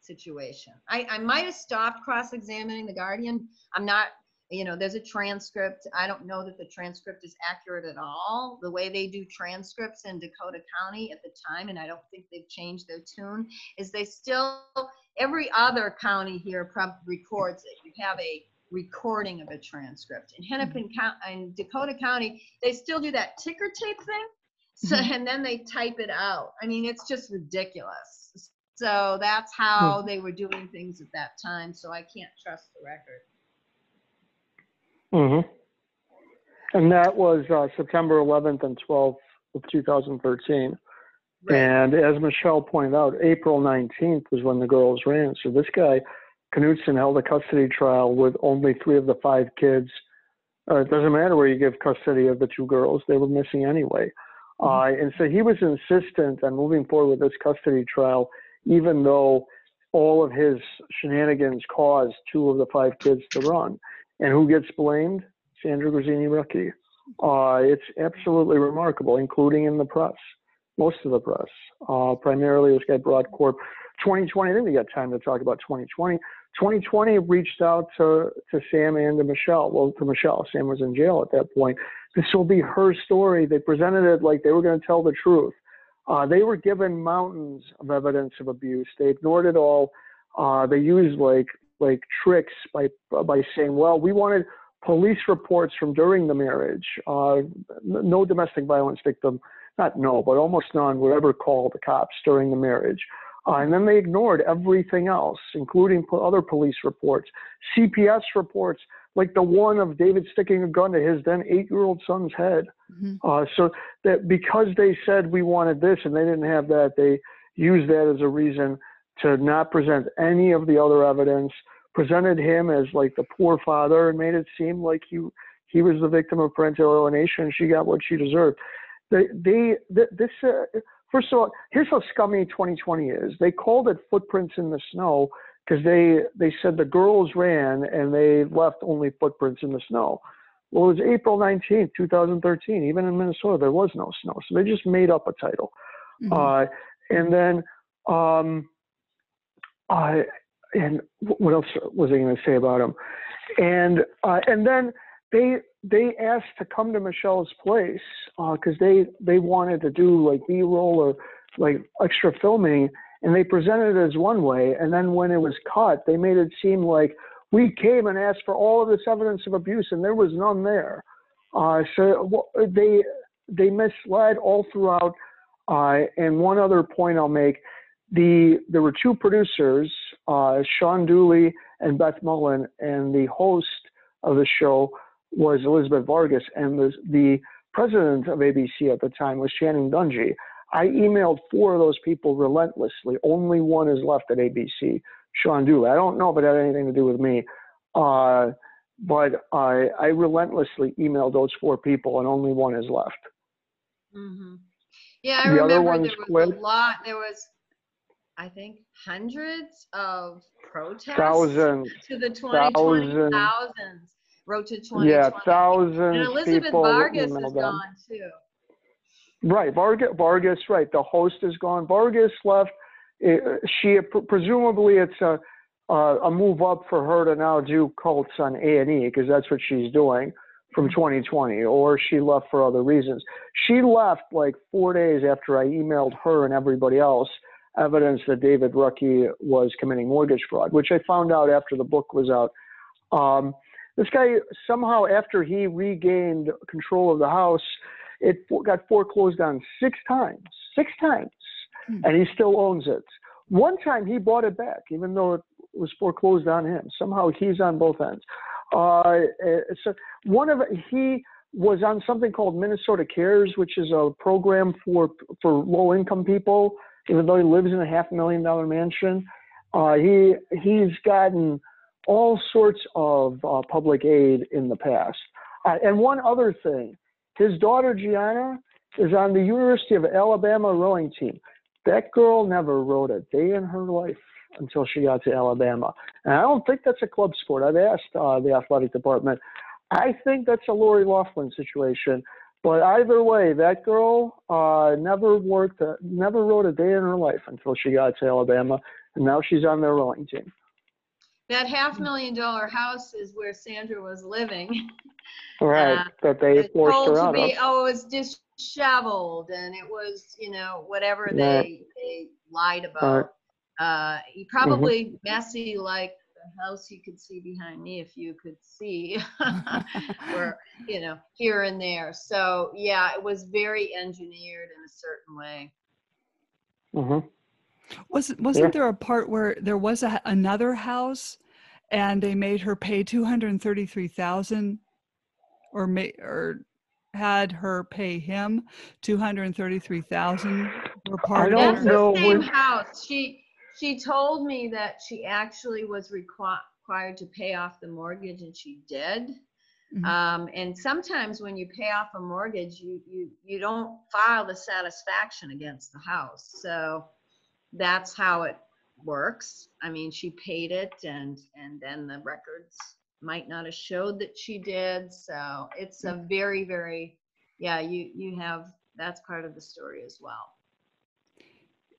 S3: situation. I, I might have stopped cross-examining the guardian. I'm not, you know, there's a transcript. I don't know that the transcript is accurate at all. The way they do transcripts in Dakota County at the time, and I don't think they've changed their tune, is they still, every other county here prob- records it. You have a recording of a transcript. In Hennepin County, in Dakota County, they still do that ticker tape thing. So,
S1: Mhm.
S3: and then they type it out. I mean, it's just ridiculous. So that's how they were doing things at that time. So I can't trust the record.
S2: hmm And that was uh, September 11th and 12th of 2013. Right. And as Michelle pointed out, April 19th was when the girls ran. So this guy, Knutson, held a custody trial with only three of the five kids. Uh, it doesn't matter where you give custody of the two girls, they were missing anyway. Uh, and so he was insistent on moving forward with this custody trial, even though all of his shenanigans caused two of the five kids to run. And who gets blamed? Sandra Grazzini-Rucki. Uh, it's absolutely remarkable, including in the press most of the press, uh, primarily this guy Broadcorp. 2020, I think we got time to talk about 2020. 2020 reached out to, to Sam and to Michelle. Well, to Michelle, Sam was in jail at that point. This will be her story. They presented it like they were going to tell the truth. Uh, they were given mountains of evidence of abuse. They ignored it all. Uh, they used like like tricks by by saying, "Well, we wanted police reports from during the marriage. Uh, no domestic violence victim not no, but almost none would ever call the cops during the marriage. Uh, and then they ignored everything else, including po- other police reports, CPS reports, like the one of David sticking a gun to his then eight-year-old son's head.
S1: Mhm.
S2: Uh, so that because they said we wanted this and they didn't have that, they used that as a reason to not present any of the other evidence. Presented him as like the poor father and made it seem like he he was the victim of parental alienation and she got what she deserved they, they th- this uh, first of all here's how scummy 2020 is they called it footprints in the snow because they they said the girls ran and they left only footprints in the snow well it was april 19th 2013 even in minnesota there was no snow so they just made up a title
S1: Mhm.
S2: uh, and then um, I and what else was I going to say about him? And uh, and then they they asked to come to Michelle's place because they they wanted to do like B-roll or like extra filming, and they presented it as one way, and then when it was cut, they made it seem like we came and asked for all of this evidence of abuse, and there was none there. Uh, so they they misled all throughout. Uh, and one other point I'll make: the there were two producers, uh, Sean Dooley and Beth Mullen, and the host of the show was Elizabeth Vargas, and the the president of ABC at the time was Channing Dungey. I emailed four of those people relentlessly. Only one is left at ABC, Sean Dooley. I don't know if it had anything to do with me, uh, but I, I relentlessly emailed those four people, and only one is left.
S3: Mm-hmm. Yeah, I
S2: The other
S3: remember
S2: ones
S3: there was
S2: quit.
S3: a lot. There was, I think, hundreds of protests
S2: Thousands,
S3: to the 2020
S2: thousands.
S3: thousands. Wrote to 2020.
S2: yeah,
S3: And Elizabeth
S2: people
S3: Vargas is gone too.
S2: Right, Vargas, Vargas, right. The host is gone. Vargas left. Eh, She presumably it's a a a move up for her to now do cults on A and E because that's what she's doing from 2020 or she left for other reasons. She left like four days after I emailed her and everybody else evidence that David Rucki was committing mortgage fraud, which I found out after the book was out. Um, this guy somehow, after he regained control of the house, it got foreclosed on six times, six times, hmm. and he still owns it. One time he bought it back, even though it was foreclosed on him. Somehow he's on both ends. Uh, so one of he was on something called Minnesota Cares, which is a program for for low income people. Even though he lives in a half million dollar mansion, uh, he he's gotten all sorts of uh, public aid in the past. Uh, and one other thing, his daughter Gianna is on the University of Alabama rowing team. That girl never rowed a day in her life until she got to Alabama. And I don't think that's a club sport. I've asked uh, the athletic department. I think that's a Lori Loughlin situation. But either way, that girl uh, never worked, uh, never rode a day in her life until she got to Alabama, and now she's on their rowing team.
S3: That half million dollar house is where Sandra was living.
S2: Right, uh, that they forced her out
S3: be,
S2: of.
S3: Oh, it was disheveled, and it was, you know, whatever they they lied about. Uh, he mm-hmm. probably messy like the house you could see behind me if you could see, or you know, here and there. So yeah, it was very engineered in a certain way.
S2: Mm-hmm.
S1: Was wasn't yeah. there a part where there was a, another house, and they made her pay two hundred thirty three thousand, or may or had her pay him two hundred thirty three thousand for part
S2: I don't
S3: of
S2: know.
S3: the same house. She she told me that she actually was required to pay off the mortgage and she did mm-hmm. um, and sometimes when you pay off a mortgage you you you don't file the satisfaction against the house so that's how it works i mean she paid it and and then the records might not have showed that she did so it's a very very yeah you you have that's part of the story as well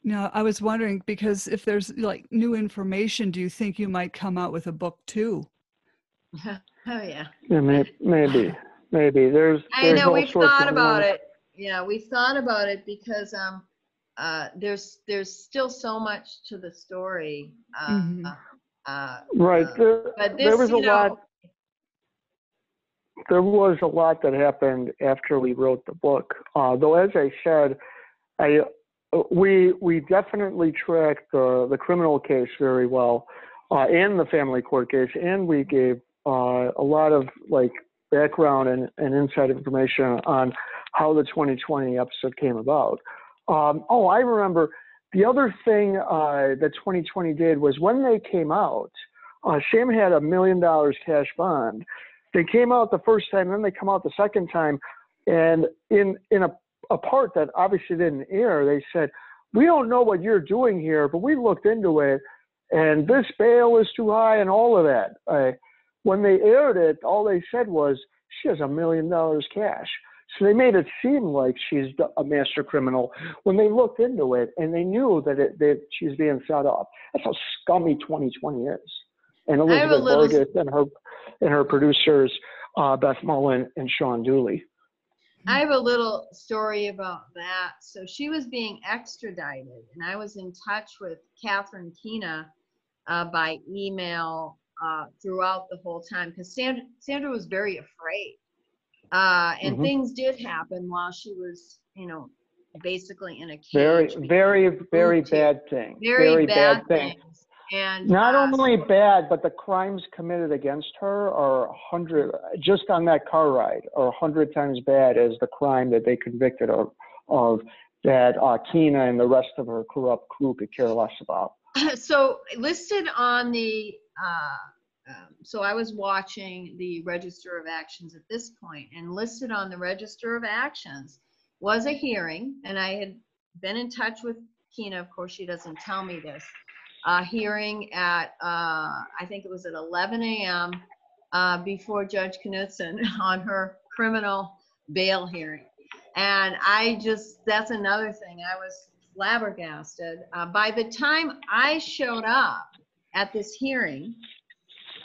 S1: now, I was wondering because if there's like new information, do you think you might come out with a book too?
S3: oh yeah.
S2: Yeah, maybe, maybe, maybe. There's.
S3: I know we've thought about it. Yeah, we thought about it because um, uh, there's there's still so much to the story. Uh, mm-hmm. uh,
S2: right. Uh, there,
S3: but this,
S2: there was a
S3: know,
S2: lot. There was a lot that happened after we wrote the book. Uh, though, as I said, I we we definitely tracked the the criminal case very well, uh, and the family court case, and we gave uh, a lot of like background and, and inside information on how the 2020 episode came about. Um, oh, I remember the other thing uh, that 2020 did was when they came out, uh, Sam had a million dollars cash bond. They came out the first time, then they come out the second time, and in in a a part that obviously didn't air, they said, we don't know what you're doing here, but we looked into it, and this bail is too high, and all of that. Uh, when they aired it, all they said was she has a million dollars cash. So they made it seem like she's a master criminal when they looked into it and they knew that it, that she's being set up. That's how scummy 2020 is. And Elizabeth little... Vargas and her and her producers, uh, Beth Mullen and Sean Dooley.
S3: I have a little story about that. So she was being extradited, and I was in touch with Kathryn Keena uh, by email uh, throughout the whole time because Sandra, Sandra was very afraid. Uh, and mm-hmm. things did happen while she was, you know, basically in a cage.
S2: Very, very, very bad thing.
S3: Very, very bad, bad
S2: thing.
S3: Things. And
S2: not
S3: uh,
S2: only bad, but the crimes committed against her are a hundred just on that car ride are a hundred times bad as the crime that they convicted of of that uh, and the rest of her corrupt crew could care less about.
S3: So listed on the uh, um, so I was watching the Register of Actions at this point, and listed on the Register of Actions was a hearing, and I had been in touch with Keena. Of course, she doesn't tell me this uh, hearing at, uh, I think it was at 11 a.m. Uh, before Judge Knutson on her criminal bail hearing. And I just, that's another thing. I was flabbergasted. Uh, by the time I showed up at this hearing,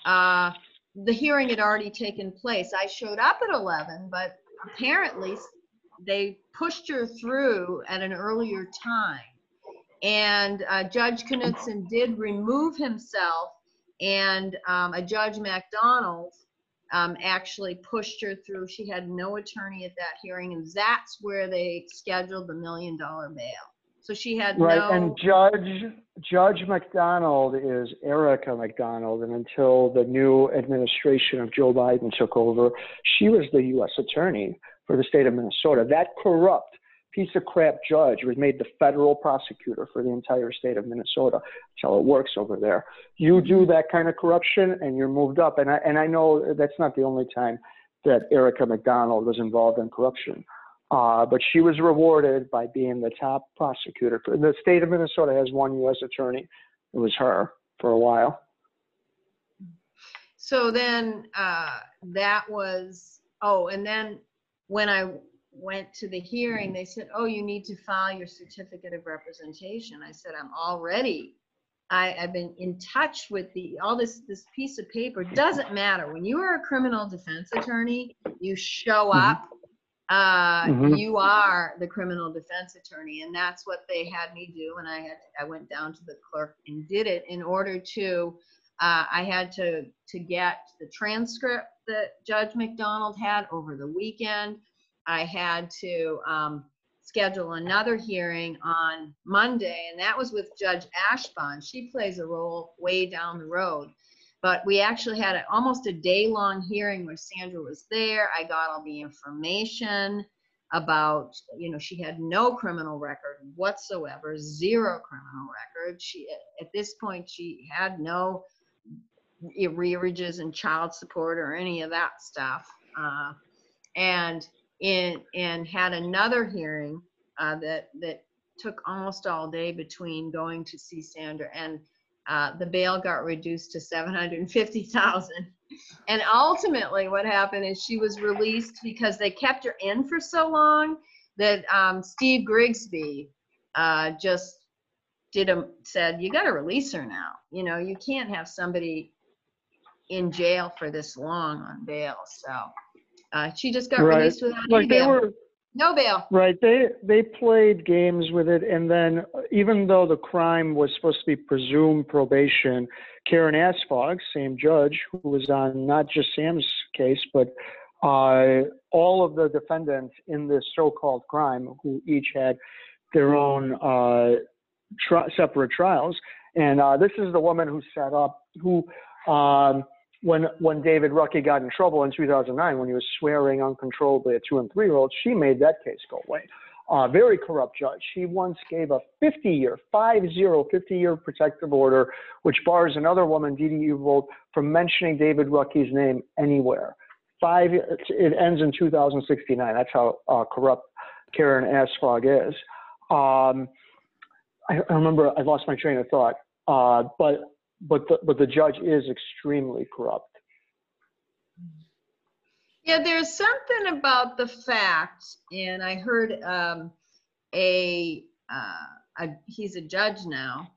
S3: uh, the hearing had already taken place. I showed up at 11, but apparently they pushed her through at an earlier time. And uh, Judge Knutson did remove himself, and um, a Judge MacDonald um, actually pushed her through. She had no attorney at that hearing, and that's where they scheduled the million dollar bail. So she had
S2: Right,
S3: no.
S2: and Judge, Judge MacDonald is Erica MacDonald, and until the new administration of Joe Biden took over, she was the U.S. Attorney for the state of Minnesota. That corrupt piece of crap judge was made the federal prosecutor for the entire state of Minnesota. That's how it works over there. You do that kind of corruption, and you're moved up. And I and I know that's not the only time that Erica MacDonald was involved in corruption. Uh, but she was rewarded by being the top prosecutor. For, the state of Minnesota has one U.S. attorney. It was her for a while.
S3: So then uh, that was, oh, and then when I went to the hearing, they said, oh, you need to file your certificate of representation. I said, I'm already, I, I've been in touch with the, all this, this piece of paper. Doesn't matter. When you are a criminal defense attorney, you show
S2: Mhm.
S3: up, uh,
S2: Mhm.
S3: you are the criminal defense attorney. And that's what they had me do. And I had, I went down to the clerk and did it in order to, uh, I had to, to get the transcript that Judge MacDonald had over the weekend. I had to um, schedule another hearing on Monday, and that was with Judge Ashbon. She plays a role way down the road. But we actually had a, almost a day long hearing where Sandra was there. I got all the information about, you know, she had no criminal record whatsoever, zero criminal record. She, at this point, she had no arrearages and child support or any of that stuff. Uh, and in and had another hearing uh, that that took almost all day between going to see Sandra and uh, the bail got reduced to 750,000. And ultimately what happened is she was released because they kept her in for so long that um, Steve Grigsby uh, just did a said you got to release her now. You know, you can't have somebody in jail for this long on bail. So uh, she just got
S2: Right.
S3: released without any
S2: Like they
S3: bail.
S2: were
S3: no bail.
S2: right. They they played games with it, and then even though the crime was supposed to be presumed probation, Karen Asphaug, same judge who was on not just Sam's case, but uh, all of the defendants in this so-called crime, who each had their own uh, tri- separate trials. And uh, this is the woman who set up, who, um, when when David Rucki got in trouble in 2009, when he was swearing uncontrollably at two and three year olds, she made that case go away. Uh, very corrupt judge. She once gave a 50 year, 5-0, 50 year protective order, which bars another woman, Dee Uvold, from mentioning David Rucki's name anywhere. Five, it ends in 2069. That's how uh, corrupt Karen Asphaug is. Um, I, I remember I lost my train of thought, uh, but but the, but the judge is extremely corrupt.
S3: Yeah, there's something about the fact, and I heard um, a, uh, a he's a judge now.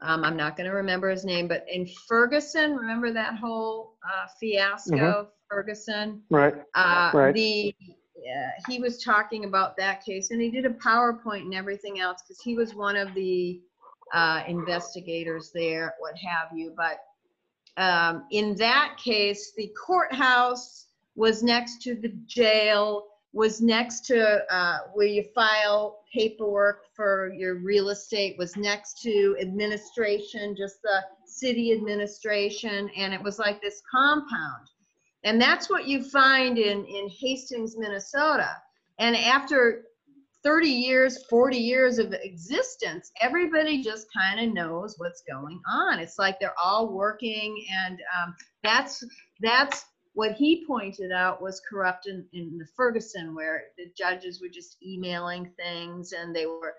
S3: Um, I'm not going to remember his name, but in Ferguson, remember that whole uh, fiasco,
S2: Mhm.
S3: Ferguson?
S2: Right.
S3: Uh,
S2: Right.
S3: The uh, he was talking about that case, and he did a PowerPoint and everything else because he was one of the uh, investigators there, what have you. But um, in that case, the courthouse was next to the jail, was next to uh, where you file paperwork for your real estate, was next to administration, just the city administration, and it was like this compound. And that's what you find in, in Hastings, Minnesota. And after 30 years, 40 years of existence, everybody just kind of knows what's going on. It's like they're all working, and um, that's that's what he pointed out was corrupt in, in the Ferguson, where the judges were just emailing things and they were,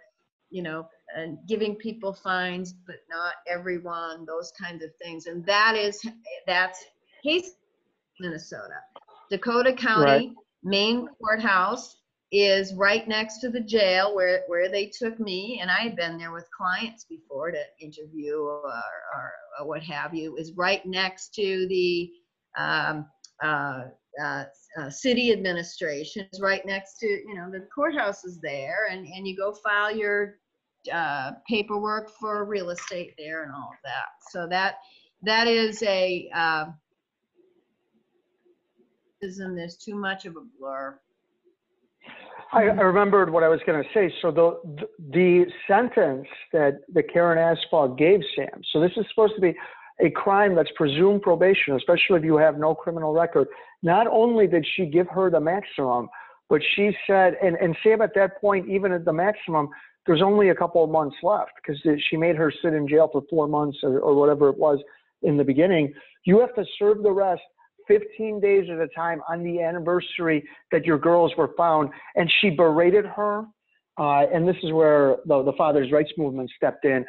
S3: you know, and giving people fines, but not everyone, those kinds of things. And that is that's Hastings, Minnesota. Dakota County, main courthouse is right next to the jail where, where they took me, and I had been there with clients before to interview or, or, or what have you, is right next to the um, uh, uh, uh, city administration is right next to, you know, the courthouse is there, and, and you go file your uh, paperwork for real estate there and all of that. So that that is a uh, there's too much of a blur.
S2: I, I remembered what I was going to say. So the, the sentence that that Karen Asphaug gave Sam. So this is supposed to be a crime that's presumed probation, especially if you have no criminal record. Not only did she give her the maximum, but she said, and, and Sam at that point, even at the maximum, there's only a couple of months left because she made her sit in jail for four months or, or whatever it was in the beginning. You have to serve the rest 15 days at a time on the anniversary that your girls were found. And she berated her. Uh, and this is where the, the father's rights movement stepped in.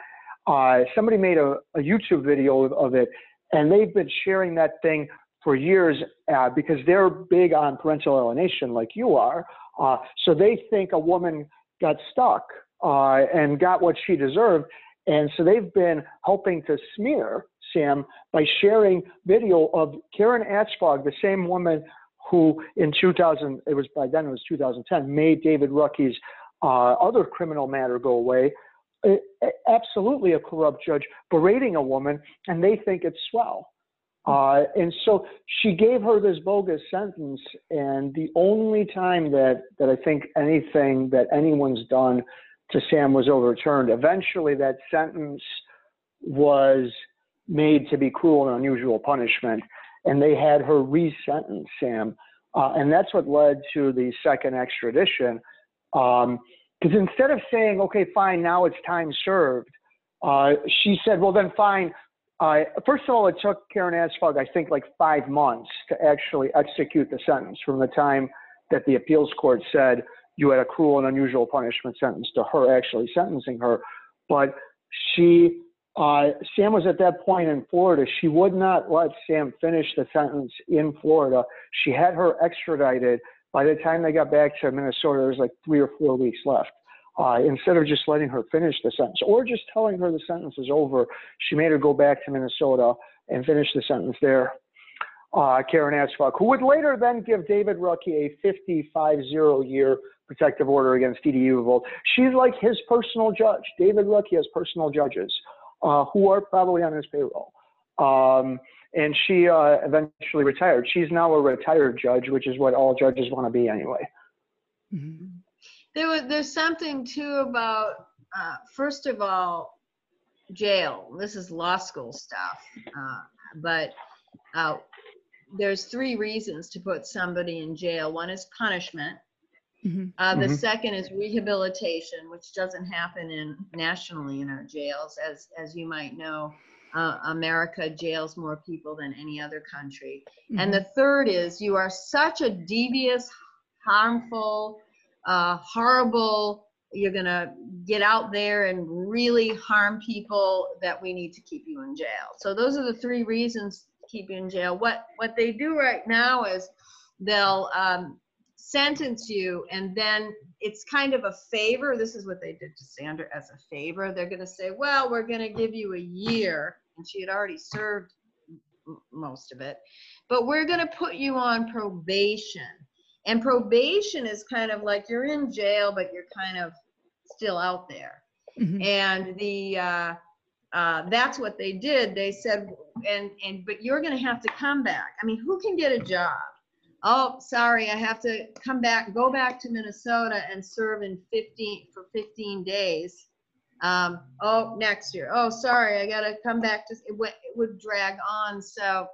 S2: Uh, somebody made a, a YouTube video of, of, it, and they've been sharing that thing for years uh, because they're big on parental alienation, like you are. Uh, so they think a woman got stuck uh, and got what she deserved. And so they've been helping to smear Sam by sharing video of Karen Asphaug, the same woman who in 2000, it was by then it was 2010, made David Rucki's uh, other criminal matter go away. It, absolutely a corrupt judge berating a woman, and they think it's swell. Uh, and so she gave her this bogus sentence, and the only time that that I think anything that anyone's done to Sam was overturned. Eventually, that sentence was made to be cruel and unusual punishment, and they had her resentenced, Sam, uh, and that's what led to the second extradition. Because um, instead of saying, "Okay, fine, now it's time served," uh, she said, "Well, then fine." Uh, first of all, it took Karen Asphaug, I think, like five months to actually execute the sentence from the time that the appeals court said you had a cruel and unusual punishment sentence to her actually sentencing her. But she, uh, Sam was at that point in Florida. She would not let Sam finish the sentence in Florida. She had her extradited. By the time they got back to Minnesota, there was like three or four weeks left. Uh, instead of just letting her finish the sentence or just telling her the sentence is over, she made her go back to Minnesota and finish the sentence there. Uh, Karen Asphaug, who would later then give David Rucki a 55 0 year protective order against Dee Dee She's like his personal judge. David Rucki has personal judges uh, who are probably on his payroll. Um, and she uh, eventually retired. She's now a retired judge, which is what all judges want to be anyway.
S3: Mm-hmm. There was, there's something too about, uh, first of all, jail. This is law school stuff, uh, but uh, there's three reasons to put somebody in jail. One is punishment, Mm-hmm. Uh, the mm-hmm. second is rehabilitation, which doesn't happen in nationally in our jails, as as you might know. Uh, America jails more people than any other country. Mm-hmm. And the third is you are such a devious, harmful, uh, horrible. You're gonna get out there and really harm people that we need to keep you in jail. So those are the three reasons to keep you in jail. What what they do right now is they'll um, sentence you and then it's kind of a favor. This is what they did to sandra as a favor. They're going to say well we're going to give you a year and she had already served most of it. But we're going to put you on probation. And probation is kind of like you're in jail but you're kind of still out there. Mm-hmm. and the uh, uh, that's what they did. They said and and but you're going to have to come back. I mean who can get a job oh, sorry, I have to come back, go back to Minnesota and serve in 15 for 15 days. Um, oh, next year. Oh, sorry, I got to come back to. It, it would drag on. So,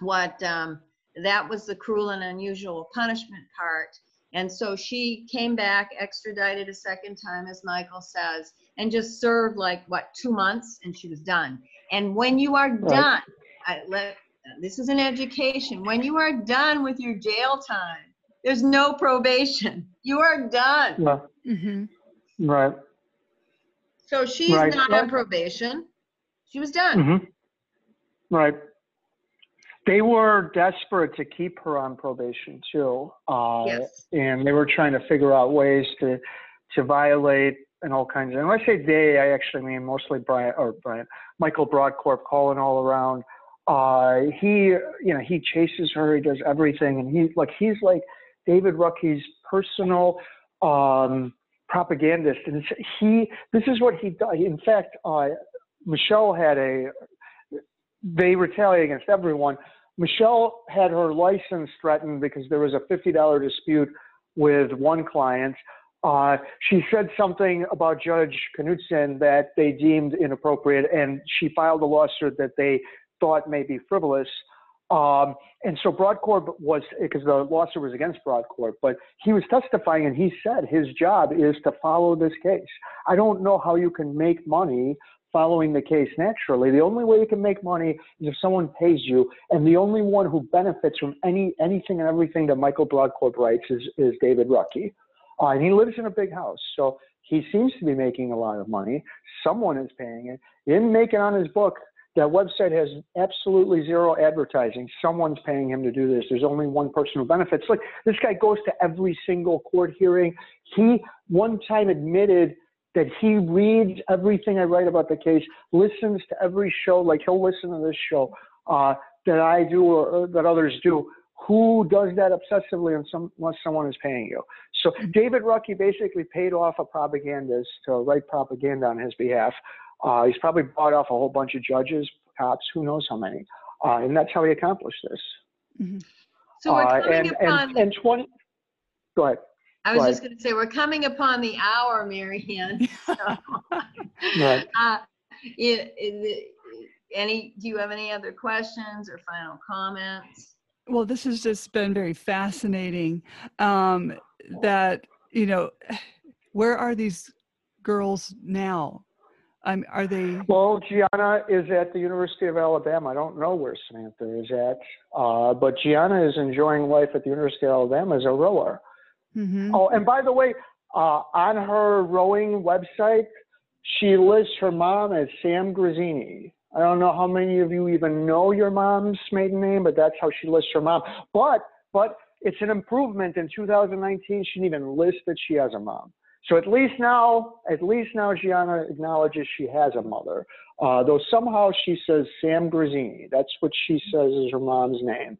S3: what um, that was the cruel and unusual punishment part. And so she came back, extradited a second time, as Michael says, and just served like what two months, and she was done. And when you are right. done, I let this is an education. When you are done with your jail time, there's no probation. You are done.
S2: Yeah. Mm-hmm. Right.
S3: So she's right. not on probation. She was done. Mm-hmm.
S2: Right. They were desperate to keep her on probation too, uh, yes. and they were trying to figure out ways to to violate and all kinds of. And when I say they, I actually mean mostly Brian or Brian Michael Broadcorp calling all around Uh, he, you know, he chases her. He does everything, and he like he's like David Rucki's personal um, propagandist. And he, this is what he does. In fact, uh, Michelle had a. They retaliate against everyone. Michelle had her license threatened because there was a $50 dispute with one client. Uh, she said something about Judge Knutson that they deemed inappropriate, and she filed a lawsuit that they thought may be frivolous. Um, and so Brodkorb was, because the lawsuit was against Brodkorb, but he was testifying and he said his job is to follow this case. I don't know how you can make money following the case naturally. The only way you can make money is if someone pays you, and the only one who benefits from any anything and everything that Michael Brodkorb writes is, is David Rucki. Uh, and he lives in a big house. So he seems to be making a lot of money. Someone is paying it. He didn't make it on his book. That website has absolutely zero advertising. Someone's paying him to do this. There's only one person who benefits. Look, this guy goes to every single court hearing. He one time admitted that he reads everything I write about the case, listens to every show, like he'll listen to this show uh, that I do or, or that others do who does that obsessively unless someone is paying you? So David Rucki basically paid off a propagandist to write propaganda on his behalf. Uh, he's probably bought off a whole bunch of judges, perhaps, who knows how many. Uh, and that's how he accomplished this.
S3: Mm-hmm. So we're uh, coming
S2: and, upon and, and 20, go ahead.
S3: I was just going to say, we're coming upon the hour, Marianne. So, right. Uh, it, it, any, do you have any other questions or final comments?
S1: Well, this has just been very fascinating. Um, that you know, where are these girls now? Um, are they?
S2: Well, Gianna is at the University of Alabama. I don't know where Samantha is at, uh, but Gianna is enjoying life at the University of Alabama as a rower. Mm-hmm. Oh, and by the way, uh, on her rowing website, she lists her mom as Sam Grazzini. I don't know how many of you even know your mom's maiden name, but that's how she lists her mom. But but it's an improvement. In 2019, she didn't even list that she has a mom. So at least now, at least now, Gianna acknowledges she has a mother. Uh, though somehow she says Sam Grazzini. That's what she says is her mom's name.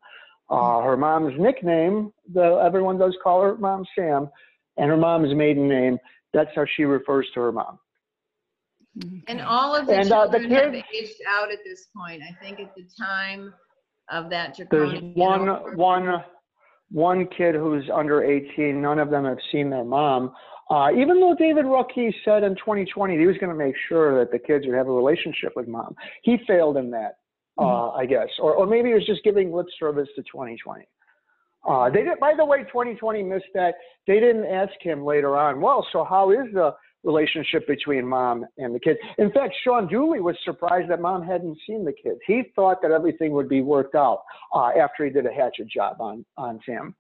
S2: Uh, her mom's nickname, though everyone does call her mom Sam, and her mom's maiden name. That's how she refers to her mom.
S3: And all of the and, uh, children the have aged out at this point. I think at the time of that
S2: There's one, one, one kid who's under 18. None of them have seen their mom. Uh, even though David Rucki said in 2020 he was going to make sure that the kids would have a relationship with mom, he failed in that, uh, mm-hmm. I guess. Or, or maybe he was just giving lip service to 2020. Uh, they did, by the way, 2020 missed that. They didn't ask him later on, well, so how is the relationship between mom and the kids. In fact, Sean Dooley was surprised that mom hadn't seen the kids. He thought that everything would be worked out uh, after he did a hatchet job on, on Sam.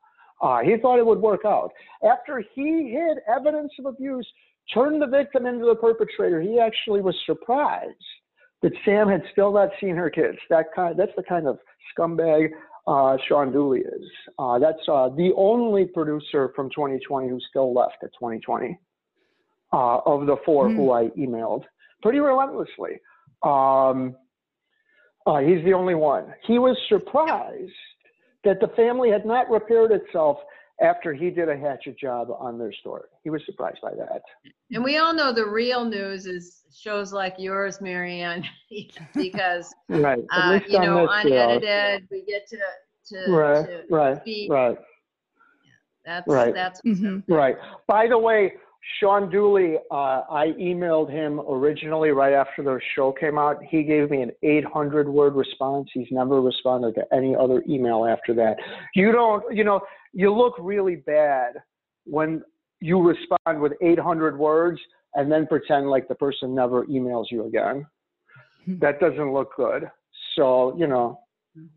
S2: Uh, he thought it would work out. After he hid evidence of abuse, turned the victim into the perpetrator, he actually was surprised that Sam had still not seen her kids. That kind, that's the kind of scumbag uh, Sean Dooley is. Uh, that's uh, the only producer from 2020 who's still left at 2020 uh, of the four mm. who I emailed pretty relentlessly. Um, uh, he's the only one. He was surprised that the family had not repaired itself after he did a hatchet job on their story. He was surprised by that.
S3: And we all know the real news is shows like yours, Marianne, because
S2: right.
S3: Uh, you know, unedited, we get to to
S2: right,
S3: to
S2: right,
S3: speak.
S2: right.
S3: That's
S2: right.
S3: that's mm-hmm.
S2: right. By the way, Sean Dooley, uh, I emailed him originally right after the show came out. He gave me an 800 word response. He's never responded to any other email after that. You don't, you know, you look really bad when you respond with 800 words and then pretend like the person never emails you again. Hmm. That doesn't look good. So, you know,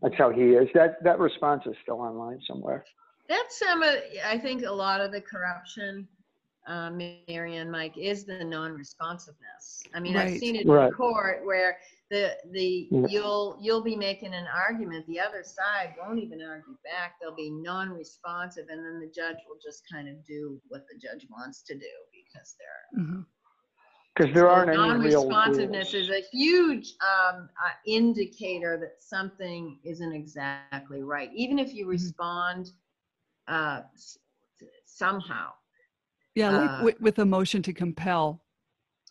S2: that's how he is. That that response is still online somewhere.
S3: That's some of, I think, a lot of the corruption uh, Marianne, Mike, is the non-responsiveness. I mean, right. I've seen it right. in court where the the yeah. you'll you'll be making an argument, the other side won't even argue back. They'll be non-responsive, and then the judge will just kind of do what the judge wants to do because they're.
S2: Mm-hmm. Because there aren't any real
S3: Non-responsiveness
S2: rules.
S3: is a huge um, uh, indicator that something isn't exactly right, even if you
S2: Mm-hmm.
S3: respond uh, s- somehow.
S1: Yeah, like
S3: Uh,
S1: with, with a motion to compel,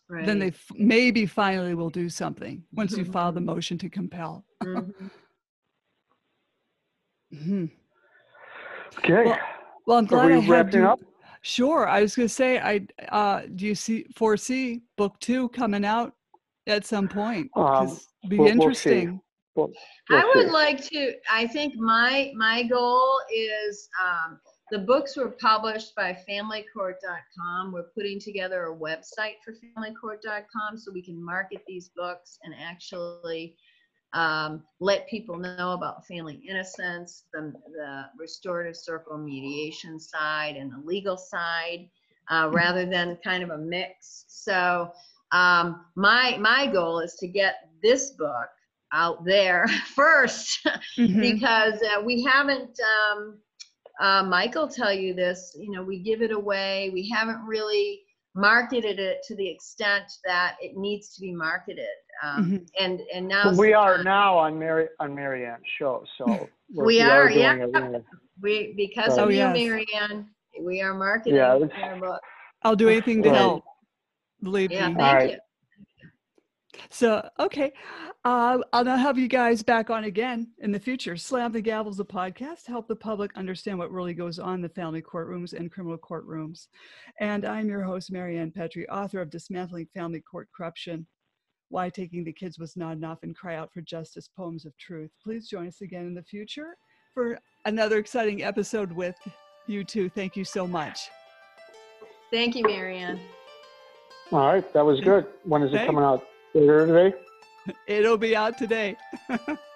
S3: Right?
S1: then they f- maybe finally will do something once you file the
S3: Mhm.
S1: motion to compel.
S3: Mhm.
S1: Mhm.
S2: Okay.
S1: Well, Well, I'm
S2: Are
S1: glad
S2: we
S1: I had
S2: wrapping
S1: you.
S2: up?
S1: Sure. I was going to say, I uh, do you see foresee book two coming out at some point?
S2: Um,
S1: 'Cause it'd be
S2: we'll- we'll see.
S1: interesting.
S3: I
S2: we'll
S3: would
S2: see.
S3: like to, I think my, my goal is, um, the books were published by familycourt.com. We're putting together a website for familycourt.com so we can market these books and actually, um, let people know about family innocence, the, the restorative circle mediation side and the legal side, uh, rather than kind of a mix. So, um, my, my goal is to get this book out there first
S1: Mhm.
S3: because uh, we haven't um, uh, michael tell you this you know we give it away we haven't really marketed it to the extent that it needs to be marketed um,
S1: Mhm.
S3: and and now
S2: But we are now on Mary on Marianne's show, so we're,
S3: We are,
S2: doing
S3: yeah.
S2: it
S3: we because
S1: Oh,
S3: of you
S1: yes.
S3: marianne we are marketing
S2: Yeah, it's-
S3: book
S1: I'll do anything to
S2: Right.
S1: help. Believe
S3: yeah
S1: me.
S3: thank
S2: Alright.
S3: you
S1: So, okay. Uh, I'll now have you guys back on again in the future. Slam the Gavel's a podcast to help the public understand what really goes on in the family courtrooms and criminal courtrooms. And I'm your host, Marianne Petrie, author of Dismantling Family Court Corruption Why Taking the Kids Was Not Enough and Cry Out for Justice Poems of Truth. Please join us again in the future for another exciting episode with you two. Thank you so much.
S3: thank you marianne
S2: All right, that was good. When is it
S1: Thanks.
S2: coming out?
S1: It'll be out today.